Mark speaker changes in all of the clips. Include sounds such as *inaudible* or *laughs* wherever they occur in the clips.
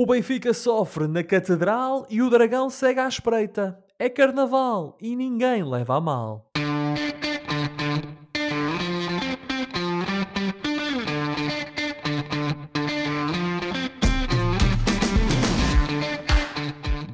Speaker 1: O Benfica sofre na Catedral e o Dragão segue à espreita. É carnaval e ninguém leva a mal.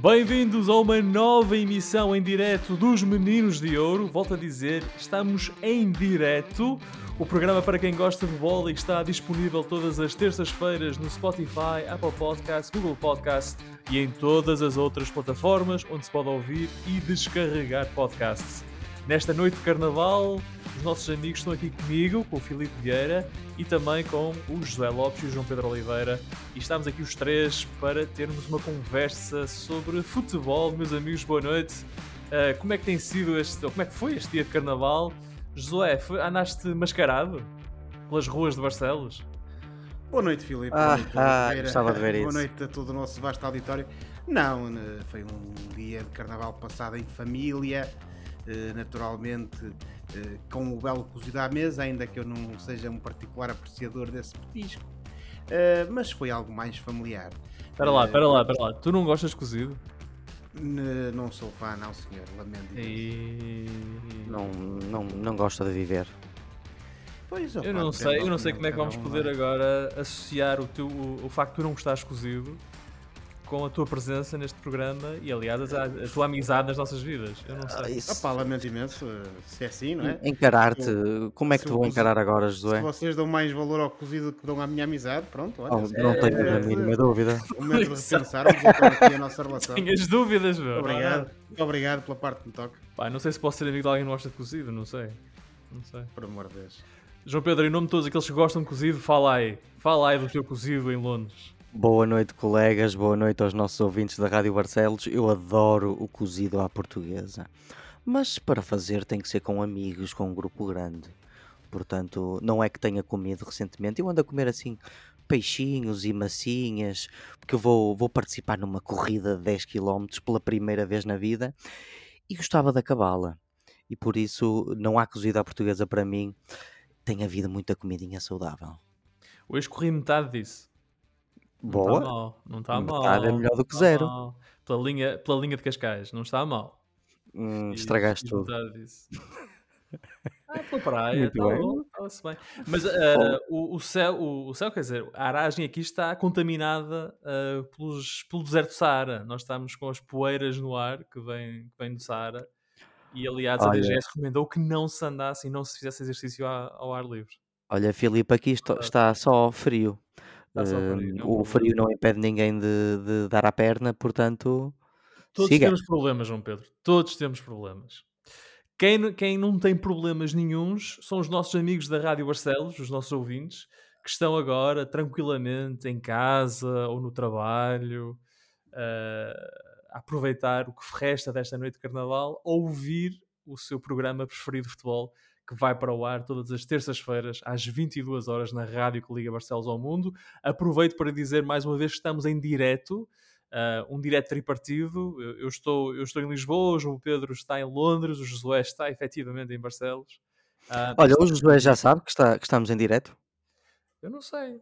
Speaker 1: Bem-vindos a uma nova emissão em direto dos Meninos de Ouro. Volto a dizer, estamos em direto. O programa para quem gosta de bola está disponível todas as terças-feiras no Spotify, Apple Podcasts, Google Podcasts e em todas as outras plataformas onde se pode ouvir e descarregar podcasts. Nesta noite de carnaval, os nossos amigos estão aqui comigo, com o Filipe Vieira e também com o José Lopes e o João Pedro Oliveira. E estamos aqui os três para termos uma conversa sobre futebol. Meus amigos, boa noite. Uh, como é que tem sido este, como é que foi este dia de carnaval? Josué, foi, andaste mascarado pelas ruas de Barcelos?
Speaker 2: Boa noite, Filipe.
Speaker 3: Ah,
Speaker 2: noite,
Speaker 3: ah gostava de ver
Speaker 2: Boa
Speaker 3: isso.
Speaker 2: Boa noite a todo o nosso vasto auditório. Não, foi um dia de carnaval passado em família, eh, naturalmente eh, com o belo cozido à mesa, ainda que eu não seja um particular apreciador desse petisco, eh, mas foi algo mais familiar.
Speaker 1: Espera lá, espera lá, espera lá. Tu não gostas de cozido?
Speaker 2: Não sou fã, não senhor, lamento.
Speaker 3: E... Não, não, não gosta de viver.
Speaker 2: Pois,
Speaker 1: eu não sei, eu não sei como é que vamos poder agora associar o, teu, o, o facto de tu não gostares cozido com a tua presença neste programa e, aliás, a, a tua amizade nas nossas vidas. Eu não sei. Ah,
Speaker 2: isso... Opa, lamento imenso, se é assim, não é?
Speaker 3: Encarar-te, como é que te vou encarar agora, Josué?
Speaker 2: Se vocês dão mais valor ao cozido que dão à minha amizade, pronto, olha.
Speaker 3: Oh, não é, tenho é, a mínima é, dúvida.
Speaker 2: O momento de repensarmos aqui a nossa relação. *laughs*
Speaker 1: Tinhas dúvidas, meu.
Speaker 2: Obrigado, obrigado pela parte que me toca.
Speaker 1: Pá, não sei se posso ser amigo de alguém que não gosta de cozido, não sei. Não sei.
Speaker 2: Por amor de Deus.
Speaker 1: João Pedro, em nome de todos aqueles que gostam de cozido, fala aí. Fala aí do teu cozido em Londres.
Speaker 3: Boa noite, colegas. Boa noite aos nossos ouvintes da Rádio Barcelos. Eu adoro o cozido à portuguesa. Mas para fazer tem que ser com amigos, com um grupo grande. Portanto, não é que tenha comido recentemente. Eu ando a comer assim peixinhos e massinhas, porque eu vou, vou participar numa corrida de 10 km pela primeira vez na vida e gostava de acabá-la. E por isso não há cozida à portuguesa para mim. Tem havido muita comidinha saudável.
Speaker 1: Hoje corri metade disso.
Speaker 3: Boa.
Speaker 1: Não está mal. Não está mal.
Speaker 3: Metade é melhor do que zero.
Speaker 1: Pela linha, pela linha de Cascais, não está mal.
Speaker 3: Hum, estragaste tudo. *laughs*
Speaker 1: Ah, pela praia, está bem. Estava-se bem. Mas uh, o, o, céu, o, o, céu, quer dizer, a aragem aqui está contaminada uh, pelos, pelo deserto do Saara. Nós estamos com as poeiras no ar que vêm que vem do Saara. E aliás, Olha. a DGS recomendou que não se andasse e não se fizesse exercício ao, ao ar livre.
Speaker 3: Olha, Filipe, aqui está só frio. Uh, o frio não impede ninguém de, de, dar a perna, portanto.
Speaker 1: Todos siga. temos problemas, João Pedro. Todos temos problemas. Quem, quem não tem problemas nenhums são os nossos amigos da Rádio Barcelos, os nossos ouvintes, que estão agora tranquilamente em casa ou no trabalho, uh, a aproveitar o que resta desta noite de carnaval, a ouvir o seu programa preferido de futebol que vai para o ar todas as terças-feiras às 22 horas na rádio que liga Barcelos ao mundo. Aproveito para dizer mais uma vez que estamos em direto, uh, um direto tripartido. Eu, eu, estou, eu estou em Lisboa, o João Pedro está em Londres, o Josué está efetivamente em Barcelos.
Speaker 3: Uh, Olha, o Josué já sabe que, está, que estamos em direto?
Speaker 1: Eu não sei.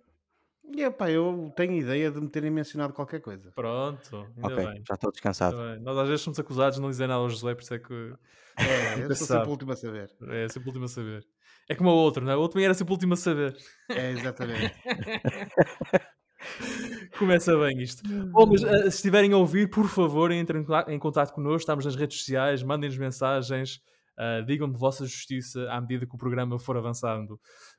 Speaker 2: E, epá, eu tenho ideia de me terem mencionado qualquer coisa.
Speaker 1: Pronto, ainda
Speaker 3: Ok,
Speaker 1: bem.
Speaker 3: já estou descansado.
Speaker 1: Nós às vezes somos acusados de não dizer nada ao José, por isso é que.
Speaker 2: É, *laughs* eu sou sempre o último a saber.
Speaker 1: É, sempre o último a saber. É como o outro, não é? O outro também era sempre o último a saber.
Speaker 2: É, exatamente. *laughs*
Speaker 1: Começa bem isto. Bom, mas uh, se estiverem a ouvir, por favor, entrem em contato connosco. Estamos nas redes sociais, mandem-nos mensagens. Uh, digam de vossa justiça à medida que o programa for avançando.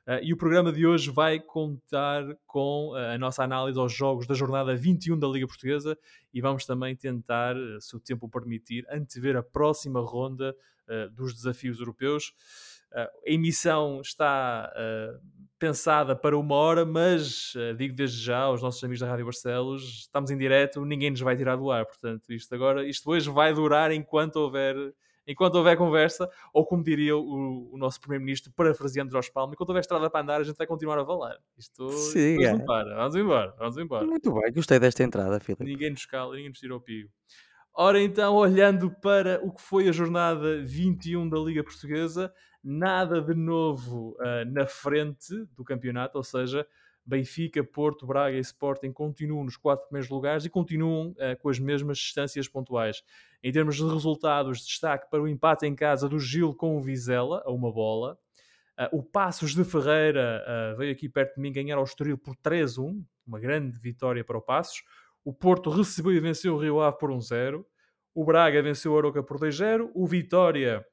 Speaker 1: Uh, e o programa de hoje vai contar com uh, a nossa análise aos jogos da jornada 21 da Liga Portuguesa e vamos também tentar, se o tempo permitir, antever a próxima ronda dos desafios europeus. a emissão está pensada para uma hora, mas digo desde já aos nossos amigos da Rádio Barcelos, estamos em direto, ninguém nos vai tirar do ar, portanto isto agora, isto hoje vai durar enquanto houver enquanto houver conversa, ou como diria o, o nosso Primeiro-Ministro, parafraseando Jorge Palma, enquanto houver estrada para andar, a gente vai continuar a falar. Isto,
Speaker 3: Sim, é.
Speaker 1: vamos, embora, vamos embora, vamos embora.
Speaker 3: Muito bem, gostei desta entrada, Filipe.
Speaker 1: Ninguém nos cala, ninguém nos tira o pio. Ora então, olhando para o que foi a jornada 21 da Liga Portuguesa, nada de novo uh, na frente do campeonato, ou seja, Benfica, Porto, Braga e Sporting continuam nos quatro primeiros lugares e continuam uh, com as mesmas distâncias pontuais. Em termos de resultados, destaque para o empate em casa do Gil com o Vizela, a uma bola. Uh, o Passos de Ferreira uh, veio aqui perto de mim ganhar ao Estoril por 3-1, uma grande vitória para o Passos. O Porto recebeu e venceu o Rio Ave por 1-0. O Braga venceu o Aroca por 2-0. O Vitória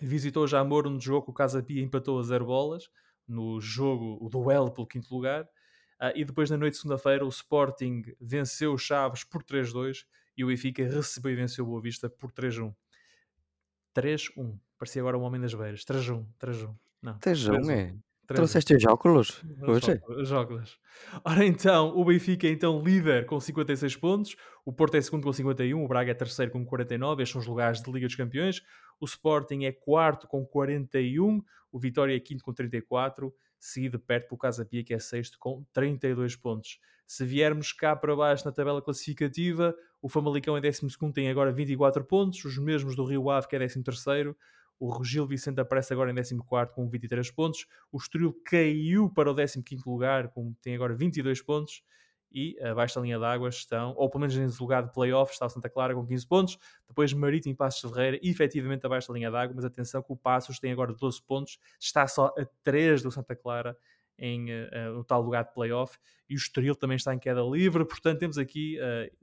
Speaker 1: visitou já Moro no jogo, o Casa Pia empatou a 0 bolas no jogo, o duelo pelo quinto lugar. Uh, e depois, na noite de segunda-feira, o Sporting venceu o Chaves por 3-2 e o Benfica recebeu e venceu o Boa Vista por 3-1. 3-1. Parecia agora um homem das beiras. 3-1. 3-1. Não.
Speaker 3: 3-1 é. Trouxeste os óculos? Hoje?
Speaker 1: Os óculos. Ora então, o Benfica é então líder com 56 pontos, o Porto é segundo com 51, o Braga é terceiro com 49, estes são os lugares de Liga dos Campeões, o Sporting é quarto com 41, o Vitória é quinto com 34, seguido perto pelo Casa Pia que é sexto com 32 pontos. Se viermos cá para baixo na tabela classificativa, o Famalicão é 12 tem agora 24 pontos, os mesmos do Rio Ave que é 13 terceiro, o Gil Vicente aparece agora em 14 com 23 pontos. O Estoril caiu para o 15 lugar, com, tem agora 22 pontos. E abaixo da linha d'água estão, ou pelo menos em lugar de playoff, está o Santa Clara com 15 pontos. Depois Marítimo e Passos Ferreira, efetivamente abaixo da linha d'água. Mas atenção que o Passos tem agora 12 pontos, está só a 3 do Santa Clara em uh, no tal lugar de playoff e o Estoril também está em queda livre, portanto temos aqui uh,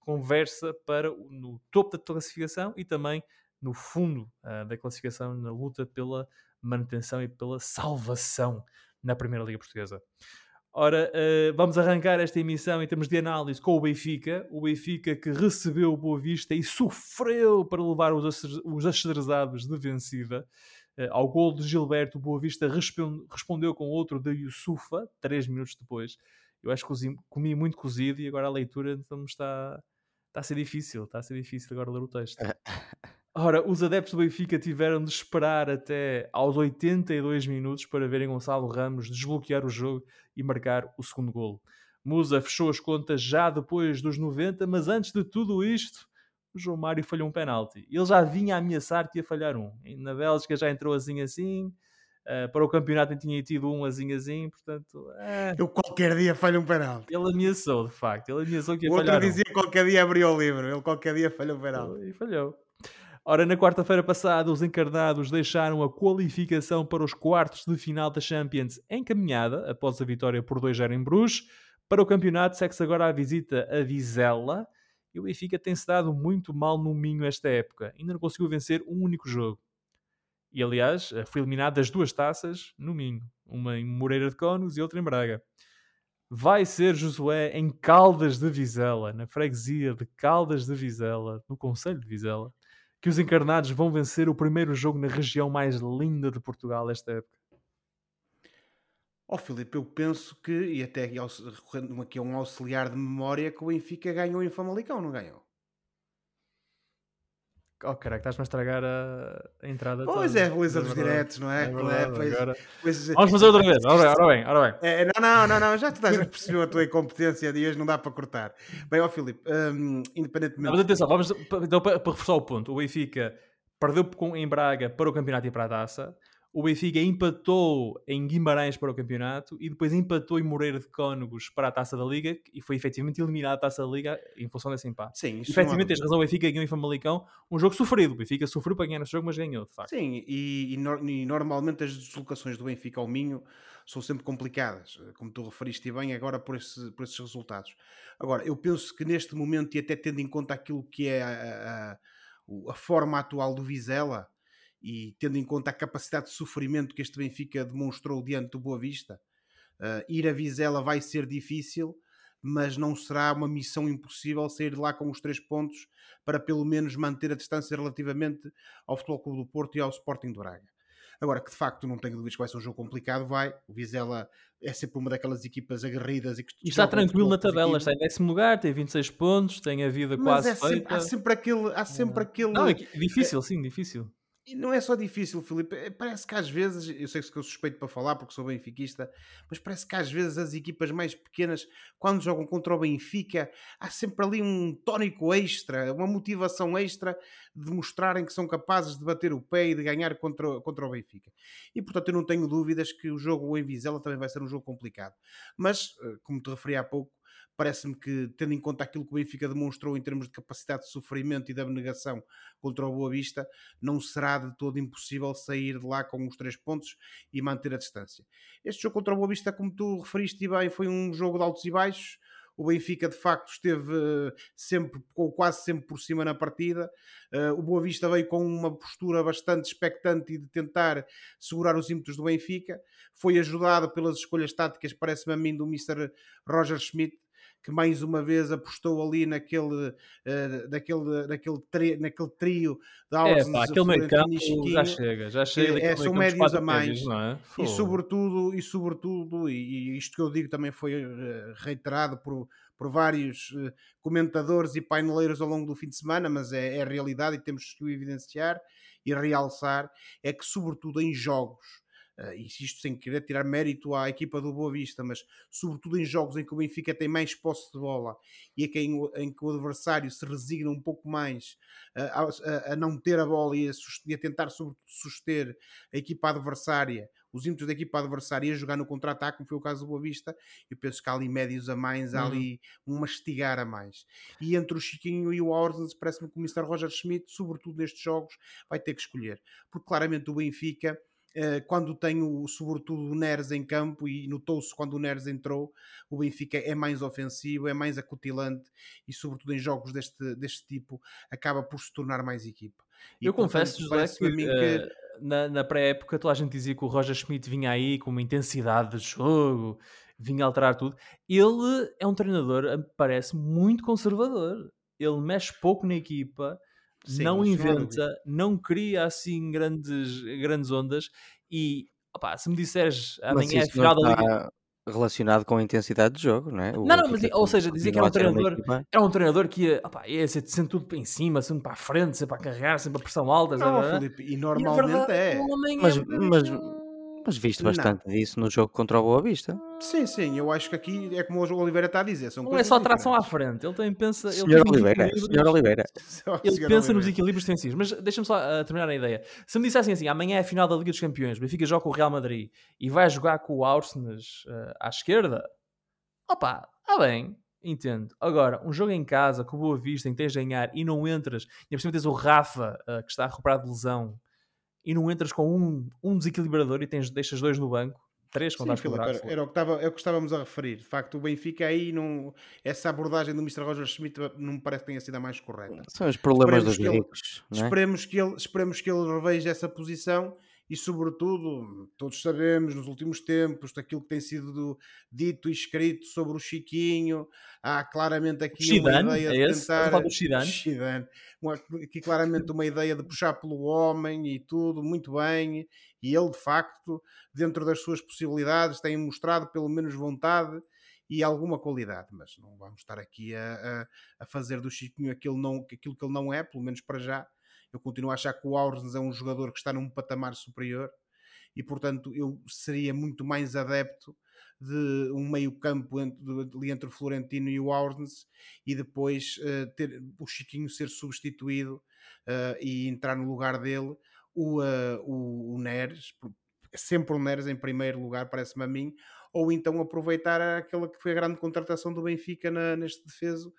Speaker 1: conversa para no topo da classificação e também no fundo uh, da classificação na luta pela manutenção e pela salvação na Primeira Liga Portuguesa. Ora, uh, vamos arrancar esta emissão em termos de análise com o Benfica. O Benfica que recebeu o Boa Vista e sofreu para levar os, os acedrezados de vencida. Uh, ao gol de Gilberto, o Boa Vista respondeu com outro de Yusufa, três minutos depois. Eu acho que comi muito cozido e agora a leitura então está, está a ser difícil. Está a ser difícil agora ler o texto. *laughs* Ora, os adeptos do Benfica tiveram de esperar até aos 82 minutos para verem Gonçalo Ramos desbloquear o jogo e marcar o segundo golo. Musa fechou as contas já depois dos 90, mas antes de tudo isto, o João Mário falhou um penalti. Ele já vinha a ameaçar que ia falhar um. Na Bélgica já entrou assim assim, uh, para o campeonato tinha tido um assim assim, portanto... Uh,
Speaker 2: Eu qualquer dia falho um penalti.
Speaker 1: Ele ameaçou, de facto. Ele ameaçou que ia
Speaker 2: o
Speaker 1: falhar
Speaker 2: outro dizia um. qualquer dia abriu o livro. Ele qualquer dia falhou um penalti.
Speaker 1: E falhou. Ora, na quarta-feira passada, os encarnados deixaram a qualificação para os quartos de final da Champions encaminhada, após a vitória por 2-0 em Bruges. Para o campeonato, segue-se agora a visita a Vizela. E o Benfica tem-se dado muito mal no Minho esta época. Ainda não conseguiu vencer um único jogo. E, aliás, foi eliminado das duas taças no Minho. Uma em Moreira de Cónegos e outra em Braga. Vai ser Josué em Caldas de Vizela, na freguesia de Caldas de Vizela, no Conselho de Vizela que os encarnados vão vencer o primeiro jogo na região mais linda de Portugal esta época?
Speaker 2: Ó oh, Filipe, eu penso que, e até recorrendo aqui a um auxiliar de memória, que o Benfica ganhou em Famalicão, não ganhou?
Speaker 1: Oh, caraca, estás-me a estragar a, a entrada
Speaker 2: Pois
Speaker 1: toda.
Speaker 2: é, a beleza dos diretos, não é?
Speaker 1: É verdade,
Speaker 2: pois,
Speaker 1: agora-
Speaker 2: pois-
Speaker 1: Vamos fazer outra vez. Ora bem, ora bem, ora bem.
Speaker 2: É, não, não, não, não, já toda a gente percebeu a tua incompetência de hoje, não dá para cortar. Bem, ó Filipe, hum,
Speaker 1: Não,
Speaker 2: independentemente.
Speaker 1: mas atenção, vamos, então, para, para reforçar o ponto, o Benfica perdeu em Braga para o campeonato e para a taça. O Benfica empatou em Guimarães para o campeonato e depois empatou em Moreira de Cónegos para a taça da Liga e foi efetivamente eliminado da taça da Liga em função desse empate.
Speaker 2: Sim, isso
Speaker 1: Efetivamente, tens razão, o Benfica ganhou em Famalicão um jogo sofrido. O Benfica sofreu para ganhar esse jogo, mas ganhou, de facto.
Speaker 2: Sim, e, e e normalmente as deslocações do Benfica ao Minho são sempre complicadas, eh, como tu referiste bem agora por, esse- por esses resultados. Agora, eu penso que neste momento, e até tendo em conta aquilo que é a, a- a forma atual do Vizela, e tendo em conta a capacidade de sofrimento que este Benfica demonstrou diante do Boa Vista, eh, ir a Vizela vai ser difícil, mas não será uma missão impossível sair de lá com os três pontos para pelo menos manter a distância relativamente ao Futebol Clube do Porto e ao Sporting de Braga. Agora, que de facto não tenho dúvidas que vai ser um jogo complicado, vai. O Vizela é sempre uma daquelas equipas aguerridas e que
Speaker 1: E está tranquilo na tabela,
Speaker 2: positivo.
Speaker 1: está em décimo lugar, tem 26 pontos, tem a vida
Speaker 2: Mas
Speaker 1: quase
Speaker 2: é sempre,
Speaker 1: feita.
Speaker 2: há sempre aquele. Há sempre aquele
Speaker 1: Não, é que- difícil, sim, difícil.
Speaker 2: E não é só difícil, Filipe. é- Parece que às vezes, eu sei que eu suspeito para falar porque sou benfiquista, mas parece que às vezes as equipas mais pequenas, quando jogam contra o Benfica, há sempre ali um tónico extra, uma motivação extra de mostrarem que são capazes de bater o pé e de ganhar contra, contra o Benfica. E portanto eu não tenho dúvidas que o jogo em Vizela também vai ser um jogo complicado. Mas, eh, como te referi há pouco, parece-me que, tendo em conta aquilo que o Benfica demonstrou em termos de capacidade de sofrimento e de abnegação contra o Boa Vista, não será de todo impossível sair de lá com os três pontos e manter a distância. Este jogo contra o Boa Vista, como tu referiste bem, foi um jogo de altos e baixos. O Benfica, de facto, esteve eh, sempre, ou quase sempre por cima na partida. Uh, o Boa Vista veio com uma postura bastante expectante e de tentar segurar os ímpetos do Benfica. Foi ajudado pelas escolhas táticas, parece-me a mim, do Mr. Roger Schmidt, que mais uma vez apostou ali naquele, uh, naquele, naquele, tri, naquele trio
Speaker 1: de Alves, é, pá, aquele meio campo já chega, já chega
Speaker 2: é, são médios a mais é? e sobretudo, e sobretudo e isto que eu digo também foi uh, reiterado por, por vários uh, comentadores e paineleiros ao longo do fim de semana, mas é, é realidade e temos que o evidenciar e realçar, é que sobretudo em jogos Uh, e isto sem querer tirar mérito à equipa do Boa Vista, mas sobretudo em jogos em que o Benfica tem mais posse de bola e em, em que o adversário se resigna um pouco mais uh, a, a, não ter a bola e a, e a tentar sobretudo suster a equipa adversária, os ímpetos da equipa adversária a jogar no contra-ataque, como foi o caso do Boa Vista, eu penso que há ali médios a mais, há uhum. ali um mastigar a mais. E entre o Chiquinho e o Orsens, parece-me que o Mr. Roger Schmidt, sobretudo nestes jogos, vai ter que escolher, porque claramente o Benfica eh, quando tem o, sobretudo o Neres em campo e notou-se quando o Neres entrou, o Benfica é mais ofensivo, é mais acutilante e sobretudo em jogos deste, deste tipo acaba por se tornar mais equipa.
Speaker 1: E, eu confesso, José, que, que... Uh, na, na pré-época toda a gente dizia que o Roger Schmidt vinha aí com uma intensidade de jogo, vinha alterar tudo. Ele é um treinador, parece, muito conservador. Ele mexe pouco na equipa, Sim, não inventa, não cria assim grandes, grandes ondas e opa, se me disseres amanhã é final da Liga
Speaker 3: relacionado com a intensidade de jogo, não é?
Speaker 1: O não, não, mas, ou seja, dizia que era um treinador, era um treinador que ia, opa, ia ser sempre tudo para em cima, sempre para a frente, sempre para carregar, sempre a pressão alta.
Speaker 2: Não, Felipe, e normalmente e verdade, é.
Speaker 3: Mas, é mas, mas viste bastante não. disso no jogo contra o Boa Vista.
Speaker 2: Sim, sim, eu acho que aqui é como o Oliveira está a dizer. São
Speaker 1: não é só tração à frente, ele também pensa.
Speaker 3: Senhor ele Oliveira, senhor Oliveira. *laughs*
Speaker 1: Ele pensa Oliveira. nos equilíbrios defensivos. Mas deixa-me só uh, terminar a ideia. Se me dissessem assim, amanhã é a final da Liga dos Campeões, o Benfica joga com o Real Madrid e vai jogar com o Arsenal uh, à esquerda, opá, está bem, Entendo. Agora, um jogo em casa, com Boa Vista, em que tens de ganhar e não entras, e por cima tens o Rafa, uh, que está a recuperar de lesão, e não entras com um, um desequilibrador e tens, deixas dois no banco, três quando Sim, Filipe,
Speaker 2: era, era, o que estava, é o que estávamos a referir. De facto, o Benfica aí, não, essa abordagem do Mr. Roger Schmidt não me parece que tenha sido a mais correta.
Speaker 3: São os problemas esperemos dos
Speaker 2: ricos. É? Esperemos, que ele, esperemos que ele reveja essa posição e, sobretudo, todos sabemos nos últimos tempos daquilo que tem sido dito e escrito sobre o Chiquinho. Há claramente aqui uma
Speaker 1: ideia é de tentar. Do Chidane.
Speaker 2: Chidane. Aqui claramente uma ideia de puxar pelo homem e tudo, muito bem. E ele, de facto, dentro das suas possibilidades, tem mostrado pelo menos vontade e alguma qualidade, mas não vamos estar aqui a, a, a fazer do Chiquinho aquilo, não, aquilo que ele não é, pelo menos para já eu continuo a achar que o Aurens é um jogador que está num patamar superior e, portanto, eu seria muito mais adepto de um meio-campo ali entre o Florentino e o Aurens e depois uh, ter o Chiquinho ser substituído uh, e entrar no lugar dele. O, uh, o, o Neres, sempre o Neres em primeiro lugar, parece-me a mim, ou então aproveitar aquela que foi a grande contratação do Benfica na, neste defeso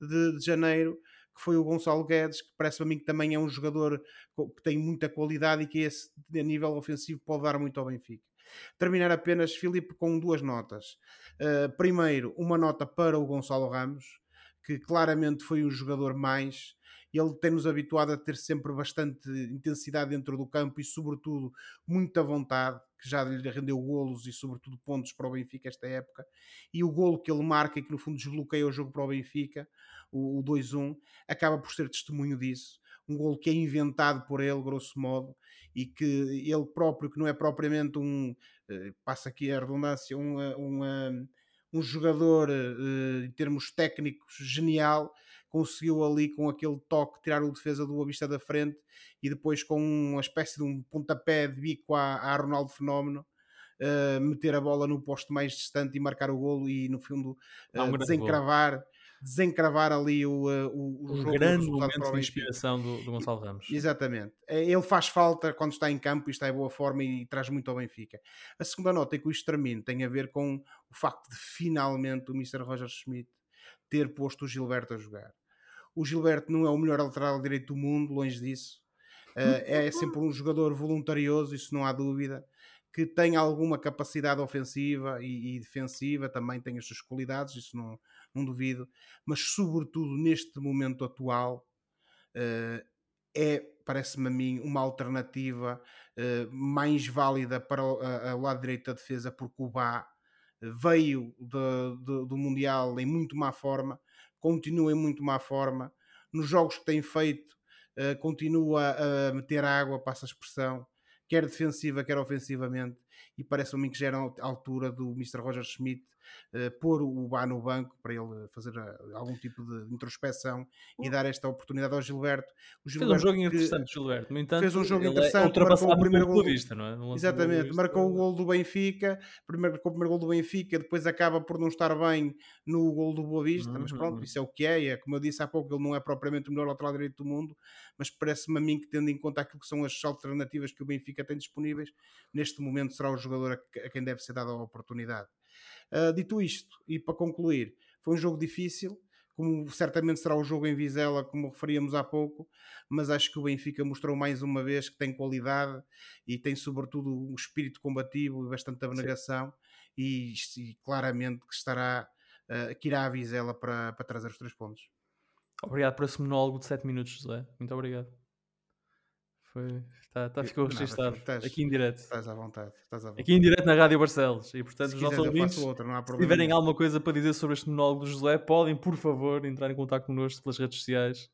Speaker 2: de, de janeiro, que foi o Gonçalo Guedes, que parece a mim que também é um jogador que tem muita qualidade e que esse, a nível ofensivo pode dar muito ao Benfica. Terminar apenas, Filipe, com duas notas. Uh, primeiro, uma nota para o Gonçalo Ramos, que claramente foi o jogador mais ele tem-nos habituado a ter sempre bastante intensidade dentro do campo e, sobretudo, muita vontade, que já lhe rendeu golos e, sobretudo, pontos para o Benfica esta época. E o golo que ele marca e que, no fundo, desbloqueia o jogo para o Benfica, o, o 2-1, acaba por ser testemunho disso. Um golo que é inventado por ele, grosso modo, e que ele próprio, que não é propriamente um, eh, passa aqui a redundância, um, um, um jogador em termos técnicos genial, conseguiu ali com aquele toque tirar o defesa do Boa Vista da frente e depois com uma espécie de um pontapé de bico à, à Ronaldo Fenómeno uh, meter a bola no posto mais distante e marcar o golo e no fundo uh, um desencravar desencravar ali o, eh, o,
Speaker 1: o um jogo grande momento de inspiração do, do, Gonçalo Ramos.
Speaker 2: Exatamente. Ele faz falta quando está em campo e está em boa forma e traz muito ao Benfica. A segunda nota e com isto termino tem a ver com o facto de finalmente o Mr. Roger Schmidt ter posto o Gilberto a jogar. O Gilberto não é o melhor lateral direito do mundo, longe disso. Uh, é sempre um jogador voluntarioso, isso não há dúvida que tem alguma capacidade ofensiva e, e, defensiva, também tem as suas qualidades, isso não, não duvido, mas sobretudo neste momento atual uh, é, parece-me a mim, uma alternativa uh, mais válida para o, a, a lado direito da defesa, porque o Bá veio de, de, do Mundial em muito má forma, continua em muito má forma, nos jogos que tem feito uh, continua a meter água, passa a expressão, quer defensiva, quer ofensivamente, e parece-me que já era a altura do Mr. Roger Schmidt uh, pôr o Bá no banco para ele fazer uh, algum tipo de introspeção e dar esta oportunidade ao Gilberto.
Speaker 1: O Gilberto fez um jogo interessante, Gilberto. No entanto,
Speaker 2: fez um jogo é interessante,
Speaker 1: é marcou o primeiro gol. Vista, não é?
Speaker 2: Exatamente, vista, marcou o gol do Benfica, primeiro, marcou o primeiro gol do Benfica, depois acaba por não estar bem no gol do Boa Vista, uhum. mas pronto, isso é o que é. é. Como eu disse há pouco, ele não é propriamente o melhor lateral direito do mundo, mas parece-me a mim que, tendo em conta aquilo que são as alternativas que o Benfica tem disponíveis, neste momento será o jogador a, a quem deve ser dada a oportunidade. Uh, dito isto, e para concluir, foi um jogo difícil, como certamente será o jogo em Vizela, como referíamos há pouco, mas acho que o Benfica mostrou mais uma vez que tem qualidade e tem sobretudo um espírito combativo e bastante abnegação e, e, claramente que estará uh, que irá a Vizela para, para trazer os três pontos.
Speaker 1: Obrigado por esse monólogo de 7 minutos, José. Muito obrigado. Foi, tá, tá, ficou registado. Aqui em direto.
Speaker 2: Estás à, vontade, estás à vontade.
Speaker 1: Aqui em direto na Rádio Barcelos. E portanto, se os nossos ouvintes, outra, se tiverem alguma coisa para dizer sobre este monólogo do José, podem, por favor, entrar em contato connosco pelas redes sociais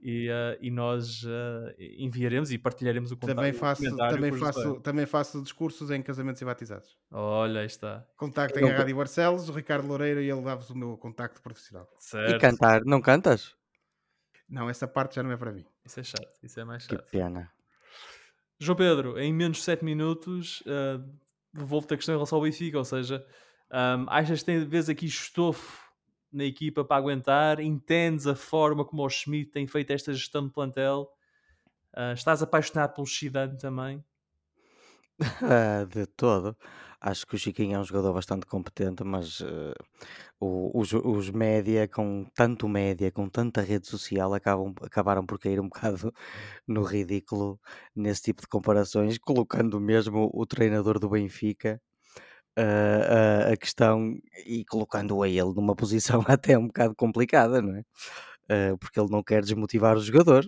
Speaker 1: e, uh, e nós uh, enviaremos e partilharemos o contato.
Speaker 2: Também faço, também faço, também faço discursos em casamentos e batizados.
Speaker 1: Olha, aí está.
Speaker 2: Contactem a Rádio Barcelos, o Ricardo Loureiro e ele dá-vos o meu contacto profissional.
Speaker 3: Certo. E cantar, não cantas?
Speaker 2: Não, essa parte já não é para mim.
Speaker 1: Isso é chato, isso é mais chato.
Speaker 3: Que pena.
Speaker 1: João Pedro, em menos de 7 minutos, uh, devolvo-te a questão em relação ao Benfica, ou seja, um, achas que tem vez aqui estofo na equipa para aguentar? Entendes a forma como o Schmidt tem feito esta gestão de plantel? Uh, estás apaixonado pelo Chidane também?
Speaker 3: de todo. Acho que o Chiquinho é um jogador bastante competente, mas uh, os, os média, com tanto média, com tanta rede social, acabam, acabaram por cair um *laughs* bocado no ridículo nesse tipo de comparações, colocando mesmo o treinador do Benfica uh, uh, a questão e colocando a ele numa posição *laughs* até um bocado complicada, não é? porque ele não quer desmotivar o jogador.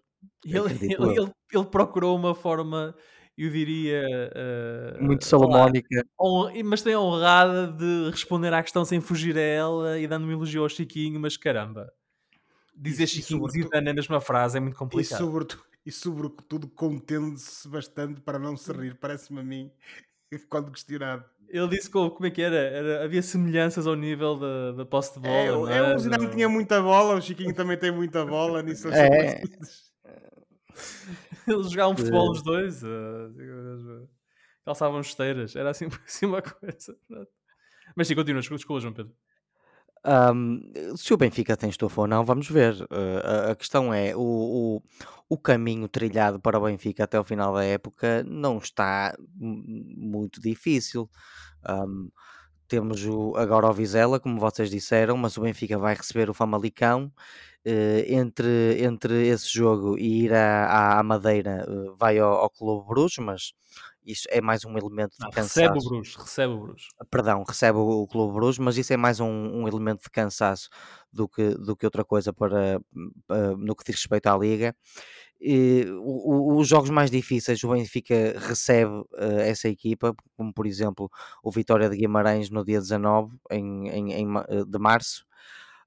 Speaker 1: Ele, ele, ele, ele procurou uma forma eu diria.
Speaker 3: Uh, Muito salomónica.
Speaker 1: mas tem a honrada de responder à questão sem fugir a ela e dando um elogio ao Chiquinho, mas caramba. Dizer Chiquinho e Zidane na mesma frase é muito complicado.
Speaker 2: E sobretudo, e sobretudo contendo-se bastante para não se rir, parece-me a mim, *laughs* quando questionado.
Speaker 1: Ele disse como, como é que era? era? Havia semelhanças ao nível da, da posse de bola. É,
Speaker 2: é, o Zidane tinha muita bola, o Chiquinho também tem muita bola nisso. *laughs* É. *laughs* *laughs*
Speaker 1: Eles jogavam futebol os dois. Uh, calçavam esteiras. Era assim, *laughs* assim uma coisa. Mas sim, continua. Desculpa, João Pedro.
Speaker 3: Um, se o Benfica tem estofo ou não, vamos ver. Uh, a, a, questão é: o, o, o, caminho trilhado para o Benfica até o final da época não está muito difícil. Um, temos o, agora o Vizela, como vocês disseram, mas o Benfica vai receber o Famalicão Uh, entre, entre esse jogo e ir à, à Madeira uh, vai ao, ao Clube Bruges, mas isso é mais um elemento de cansaço.
Speaker 1: Recebe o Bruges, recebe o Bruges.
Speaker 3: Perdão, recebe o, o Clube Bruges, mas isso é mais um, um, elemento de cansaço do que, do que outra coisa para, uh, no que diz respeito à Liga. E, o, os jogos mais difíceis, o Benfica recebe essa equipa, como por exemplo o Vitória de Guimarães no dia 19 em, em, em de março,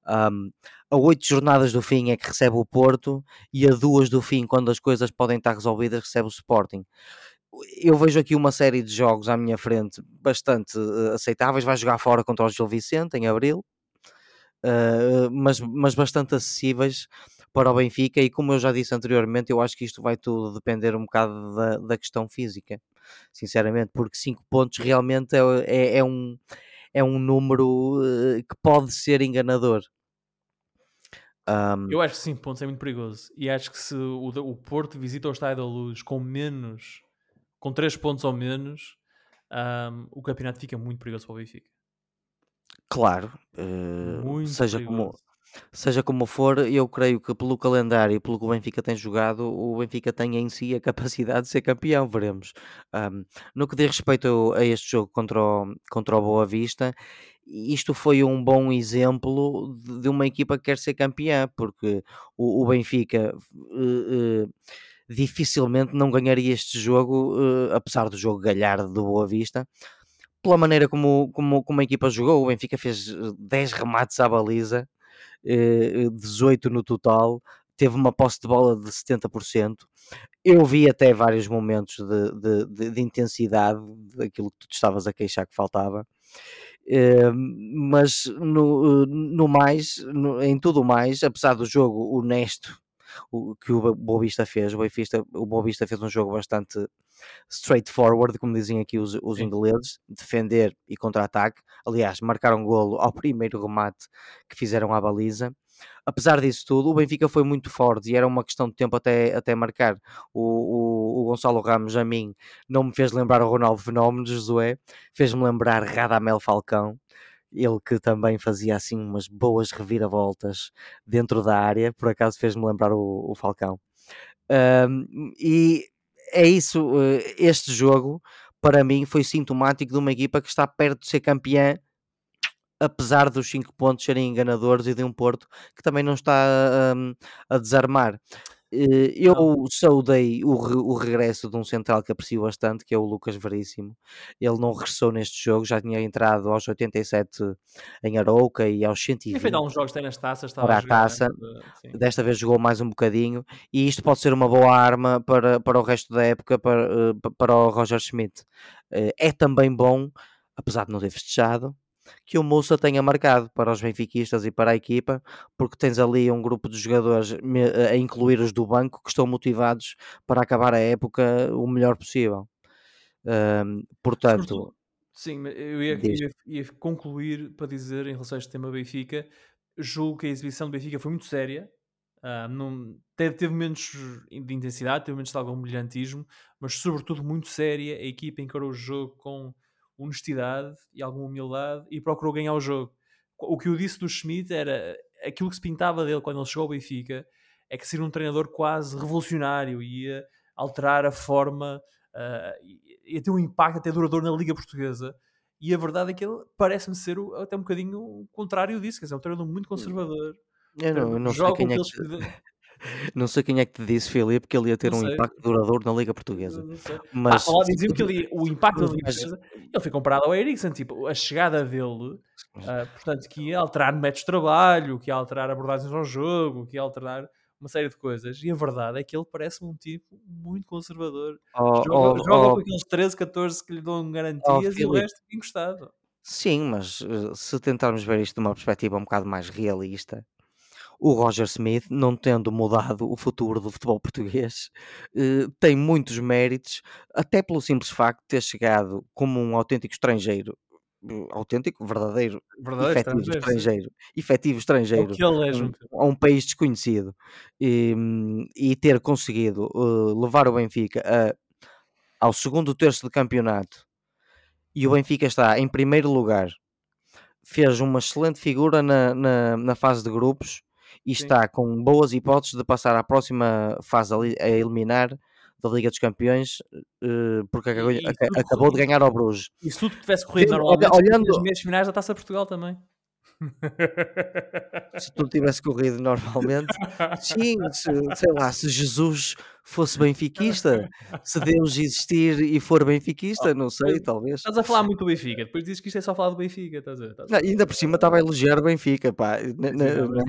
Speaker 3: um, a oito jornadas do fim é que recebe o Porto e a duas do fim, quando as coisas podem estar resolvidas, recebe o Sporting. eu vejo aqui uma série de jogos à minha frente bastante uh, aceitáveis. Vai jogar fora contra o Gil Vicente em abril, uh, mas, mas bastante acessíveis para o Benfica. E como eu já disse anteriormente, eu acho que isto vai tudo depender um bocado da, da questão física, sinceramente, porque 5 pontos realmente é, é, é, um, é um número uh, que pode ser enganador.
Speaker 1: Um, eu acho que 5 pontos é muito perigoso. E acho que se o, o Porto visita o Estádio da Luz com menos com 3 pontos ou menos, um, o campeonato fica muito perigoso para o Benfica.
Speaker 3: Claro, uh, seja, como, seja como for, eu creio que pelo calendário e pelo que o Benfica tem jogado, o Benfica tem em si a *laughs* capacidade de ser campeão, veremos. Um, no que diz respeito a este jogo contra o, contra o Boa Vista, isto foi um bom exemplo de, uma equipa que quer ser campeã, porque o, o Benfica. Uh, uh, dificilmente não ganharia este jogo, uh, apesar do jogo galhar do Boa Vista, pela maneira como, como, como a equipa jogou. O Benfica fez 10 eh, remates à baliza, 18 no total, teve uma posse de bola de 70%. Eu vi até vários momentos de, de, de, de intensidade daquilo que tu estavas a queixar que faltava. Uh, mas no, no mais, no, em tudo mais, apesar do jogo honesto o, que o Boavista fez. O Boavista, o Boavista fez um jogo bastante straightforward, como dizem aqui os, os ingleses, defender e contra-ataque. Aliás, marcaram golo ao primeiro remate que fizeram à baliza. Apesar disso tudo, o Benfica foi muito forte e era uma questão de tempo até, até marcar. O, o, o Gonçalo Ramos, a mim, não me fez lembrar o Ronaldo Fenómeno, Josué, fez-me lembrar Radamel Falcão ele que também fazia assim umas boas reviravoltas dentro da área, por acaso fez-me lembrar o, o Falcão. Um, e é isso, eh, este jogo para mim foi sintomático de uma equipa que está perto de ser campeã, apesar dos 5 pontos serem enganadores e de um Porto que também não está um, a desarmar. Eh, eu saudei o, re, o regresso de um central que aprecio bastante, que é o Lucas Veríssimo. Ele não regressou neste jogo, já tinha entrado aos 87 em Arouca e aos 120. E
Speaker 1: fez uns jogos tem nas taças,
Speaker 3: para a taça. De, Desta vez jogou mais um bocadinho e isto pode ser uma boa arma para, para o resto da época para, eh, para o Roger Schmidt. Eh, é também bom, apesar de não ter festejado, que o Moussa tenha marcado para os benfiquistas e para a equipa, porque tens ali um grupo de jogadores, a incluir os do banco, que estão motivados para acabar a época o melhor possível. Um, portanto,
Speaker 1: sim, eu ia, ia, ia, concluir para dizer em relação a este tema Benfica, julgo que a exibição do Benfica foi muito séria. Uh, não, teve, teve momentos de intensidade, teve momentos de algum brilhantismo, mas sobretudo muito séria. A equipa encarou o jogo com honestidade e alguma humildade e procurou ganhar o jogo. O que eu disse do Schmidt era aquilo que se pintava dele quando ele chegou ao Benfica é que ser um treinador quase revolucionário ia alterar a forma uh, ia ter um impacto até duradouro na Liga Portuguesa e a verdade é que ele parece-me ser até um bocadinho o contrário disso, quer dizer, é um treinador muito conservador.
Speaker 3: Eu não, eu não sei quem é que... Não sei quem é que te disse, Filipe, que ele ia ter não um sei. impacto duradouro na Liga Portuguesa.
Speaker 1: Mas ah, dizia-me que ele, o impacto da Liga Portuguesa, ele foi comparado ao Eriksen, tipo, a chegada dele, uh, portanto, que ia alterar métodos de trabalho, que ia alterar abordagens ao jogo, que ia alterar uma série de coisas. E a verdade é que ele parece um tipo muito conservador. Oh, joga, oh, joga oh, com aqueles 13, 14 que lhe dão garantias e o resto encostado.
Speaker 3: Sim, mas uh, se tentarmos ver isto de uma perspectiva um bocado mais realista, o Roger Smith, não tendo mudado o futuro do futebol português, *laughs* eh, tem muitos méritos, até pelo simples facto de ter chegado como um autêntico estrangeiro eh, autêntico, verdadeiro, verdadeiro efetivo estrangeiro, estrangeiro efetivo estrangeiro
Speaker 1: é um,
Speaker 3: a um país desconhecido e, e ter conseguido uh, levar o Benfica a, ao segundo terço de campeonato e o Benfica está em primeiro lugar fez uma excelente figura na, na, na fase de grupos e Sim. está com boas hipóteses de passar à próxima fase a eliminar da Liga dos Campeões eh, porque acabou, acabou de ganhar ao Bruges.
Speaker 1: E se tudo tivesse corrido normalmente, olhando as meias finais da Taça Portugal também.
Speaker 3: Se tudo tivesse corrido normalmente, *laughs* sim, se, sei lá, se Jesus fosse *laughs* benfiquista? Se Deus existir e for benfiquista, não sei, talvez.
Speaker 1: Estás a falar muito do Benfica, depois dizes que isto é só falar do Benfica, estás a ver? Estás a
Speaker 3: Não, ainda por cima estava a elogiar o Benfica, pá. ne-
Speaker 1: não,
Speaker 3: né?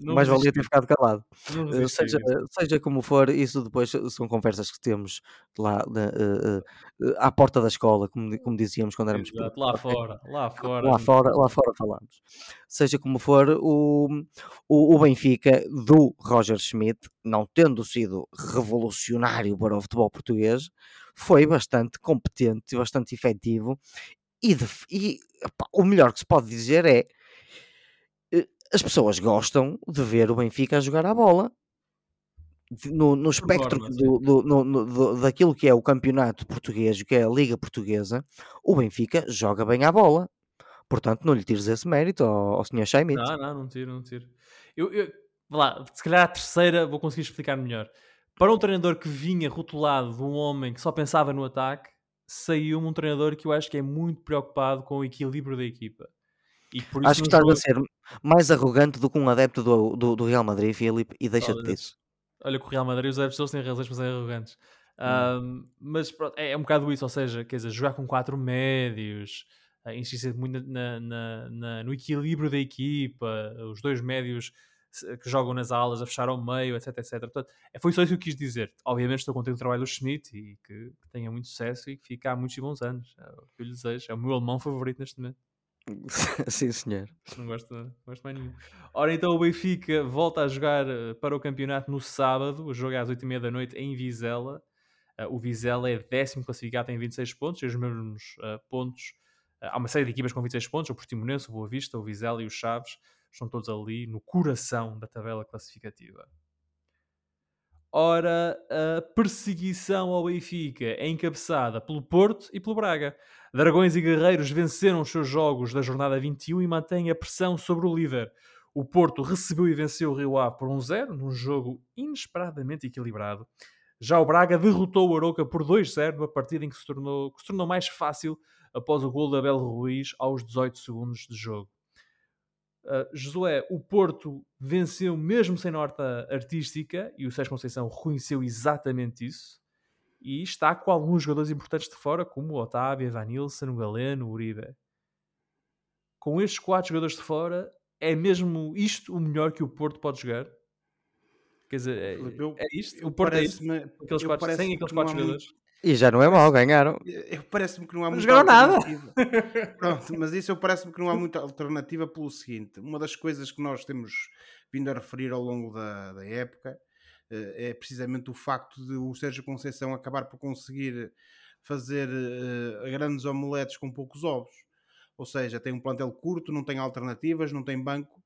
Speaker 1: Não
Speaker 3: Mais valia ter ficado calado.
Speaker 1: não
Speaker 3: Eh, seja, seja como for, isso depois são conversas que temos lá na- eh, eh, à porta da escola, como, como dizíamos quando éramos
Speaker 1: Exato, lá fora, lá fora.
Speaker 3: Lá fora, lá fora falamos. Seja como for, o, o, o Benfica do Roger Schmidt, não tendo sido revolucionário para o futebol português, foi bastante competente e bastante efetivo. E, def- e, epá, o melhor que se pode dizer é eh, as pessoas gostam de ver o Benfica a jogar a bola. De- No, no espectro do, do- no- no- daquilo que é o campeonato português, o que é a Liga Portuguesa, o Benfica joga bem à bola. Portanto, não lhe tires esse mérito ao, ao Sr. Schmidt.
Speaker 1: Não, não, não tiro, não tiro. Eu, eu, lá, se calhar a terceira vou conseguir explicar melhor. Para um treinador que vinha rotulado de um homem que só pensava no ataque, saiu-me um treinador que eu acho que é muito preocupado com o equilíbrio da equipa.
Speaker 3: Acho que estás
Speaker 1: jogo,
Speaker 3: a ser mais arrogante do que um adepto do, do, do Real Madrid, Filipe, e deixa-te disso.
Speaker 1: olha que o Real Madrid, os adeptos têm razões para serem arrogantes.
Speaker 3: Hum.
Speaker 1: Ahm, mas pronto, é, é um bocado isso, ou seja, quer dizer, jogar com quatro médios, uh, insistir muito na, na- na- no equilíbrio da equipa, os dois médios que jogam nas alas a fechar ao meio, etc, etc. Portanto, é- foi só isso que eu quis dizer. Obviamente estou contente com o trabalho do Schmidt e que, que tenha muito sucesso e que fique há muitos e bons anos. É o que eu lhe desejo. É o meu alemão favorito neste momento. *laughs*
Speaker 3: Sim, senhor.
Speaker 1: Não gosto, não gosto mais nenhum. Ora, então o Benfica volta a jogar eh, para o campeonato no sábado. O jogo é às 8h30 da noite em Vizela. Eh, o Vizela é décimo classificado, tem 26 pontos, tem os mesmos eh, pontos. Há uma série de equipas com 26 pontos: o Portimonense, o Boa Vista, o Vizela e o Chaves. Estão todos ali no coração da tabela classificativa. Ora, a perseguição ao Benfica é encabeçada pelo Porto e pelo Braga. Dragões e Guerreiros venceram os seus jogos da jornada 21 e mantêm a pressão sobre o líder. O Porto recebeu e venceu o Rio Ave por 1-0, num jogo inesperadamente equilibrado. Já o Braga derrotou o Aroca por 2-0, numa partida em que se, tornou, que se tornou mais fácil após o gol de Abel Ruiz aos 18 segundos de jogo. Uh, Josué, o Porto venceu mesmo sem nota artística e o Sérgio Conceição reconheceu exatamente isso. E está com alguns jogadores importantes de fora, como o Otávio, Evanilson, o Galeno, o Uribe. Com estes quatro jogadores de fora, é mesmo isto o melhor que o Porto pode jogar? Quer dizer, é,
Speaker 2: eu-
Speaker 1: é isto? O Porto é isto? Aqueles quatro, sem aqueles quatro jogadores?
Speaker 3: E já não é mau, ganharam.
Speaker 2: Parece-me que não há
Speaker 1: Não
Speaker 2: muita
Speaker 1: nada. *laughs*
Speaker 2: Pronto, mas isso parece-me que não há muita alternativa pelo seguinte: uma das coisas que nós temos vindo a referir ao longo da, da época eh, é precisamente o facto de o Sérgio Conceição acabar por conseguir fazer eh, grandes omeletes com poucos ovos. Ou seja, tem um plantel curto, não tem alternativas, não tem banco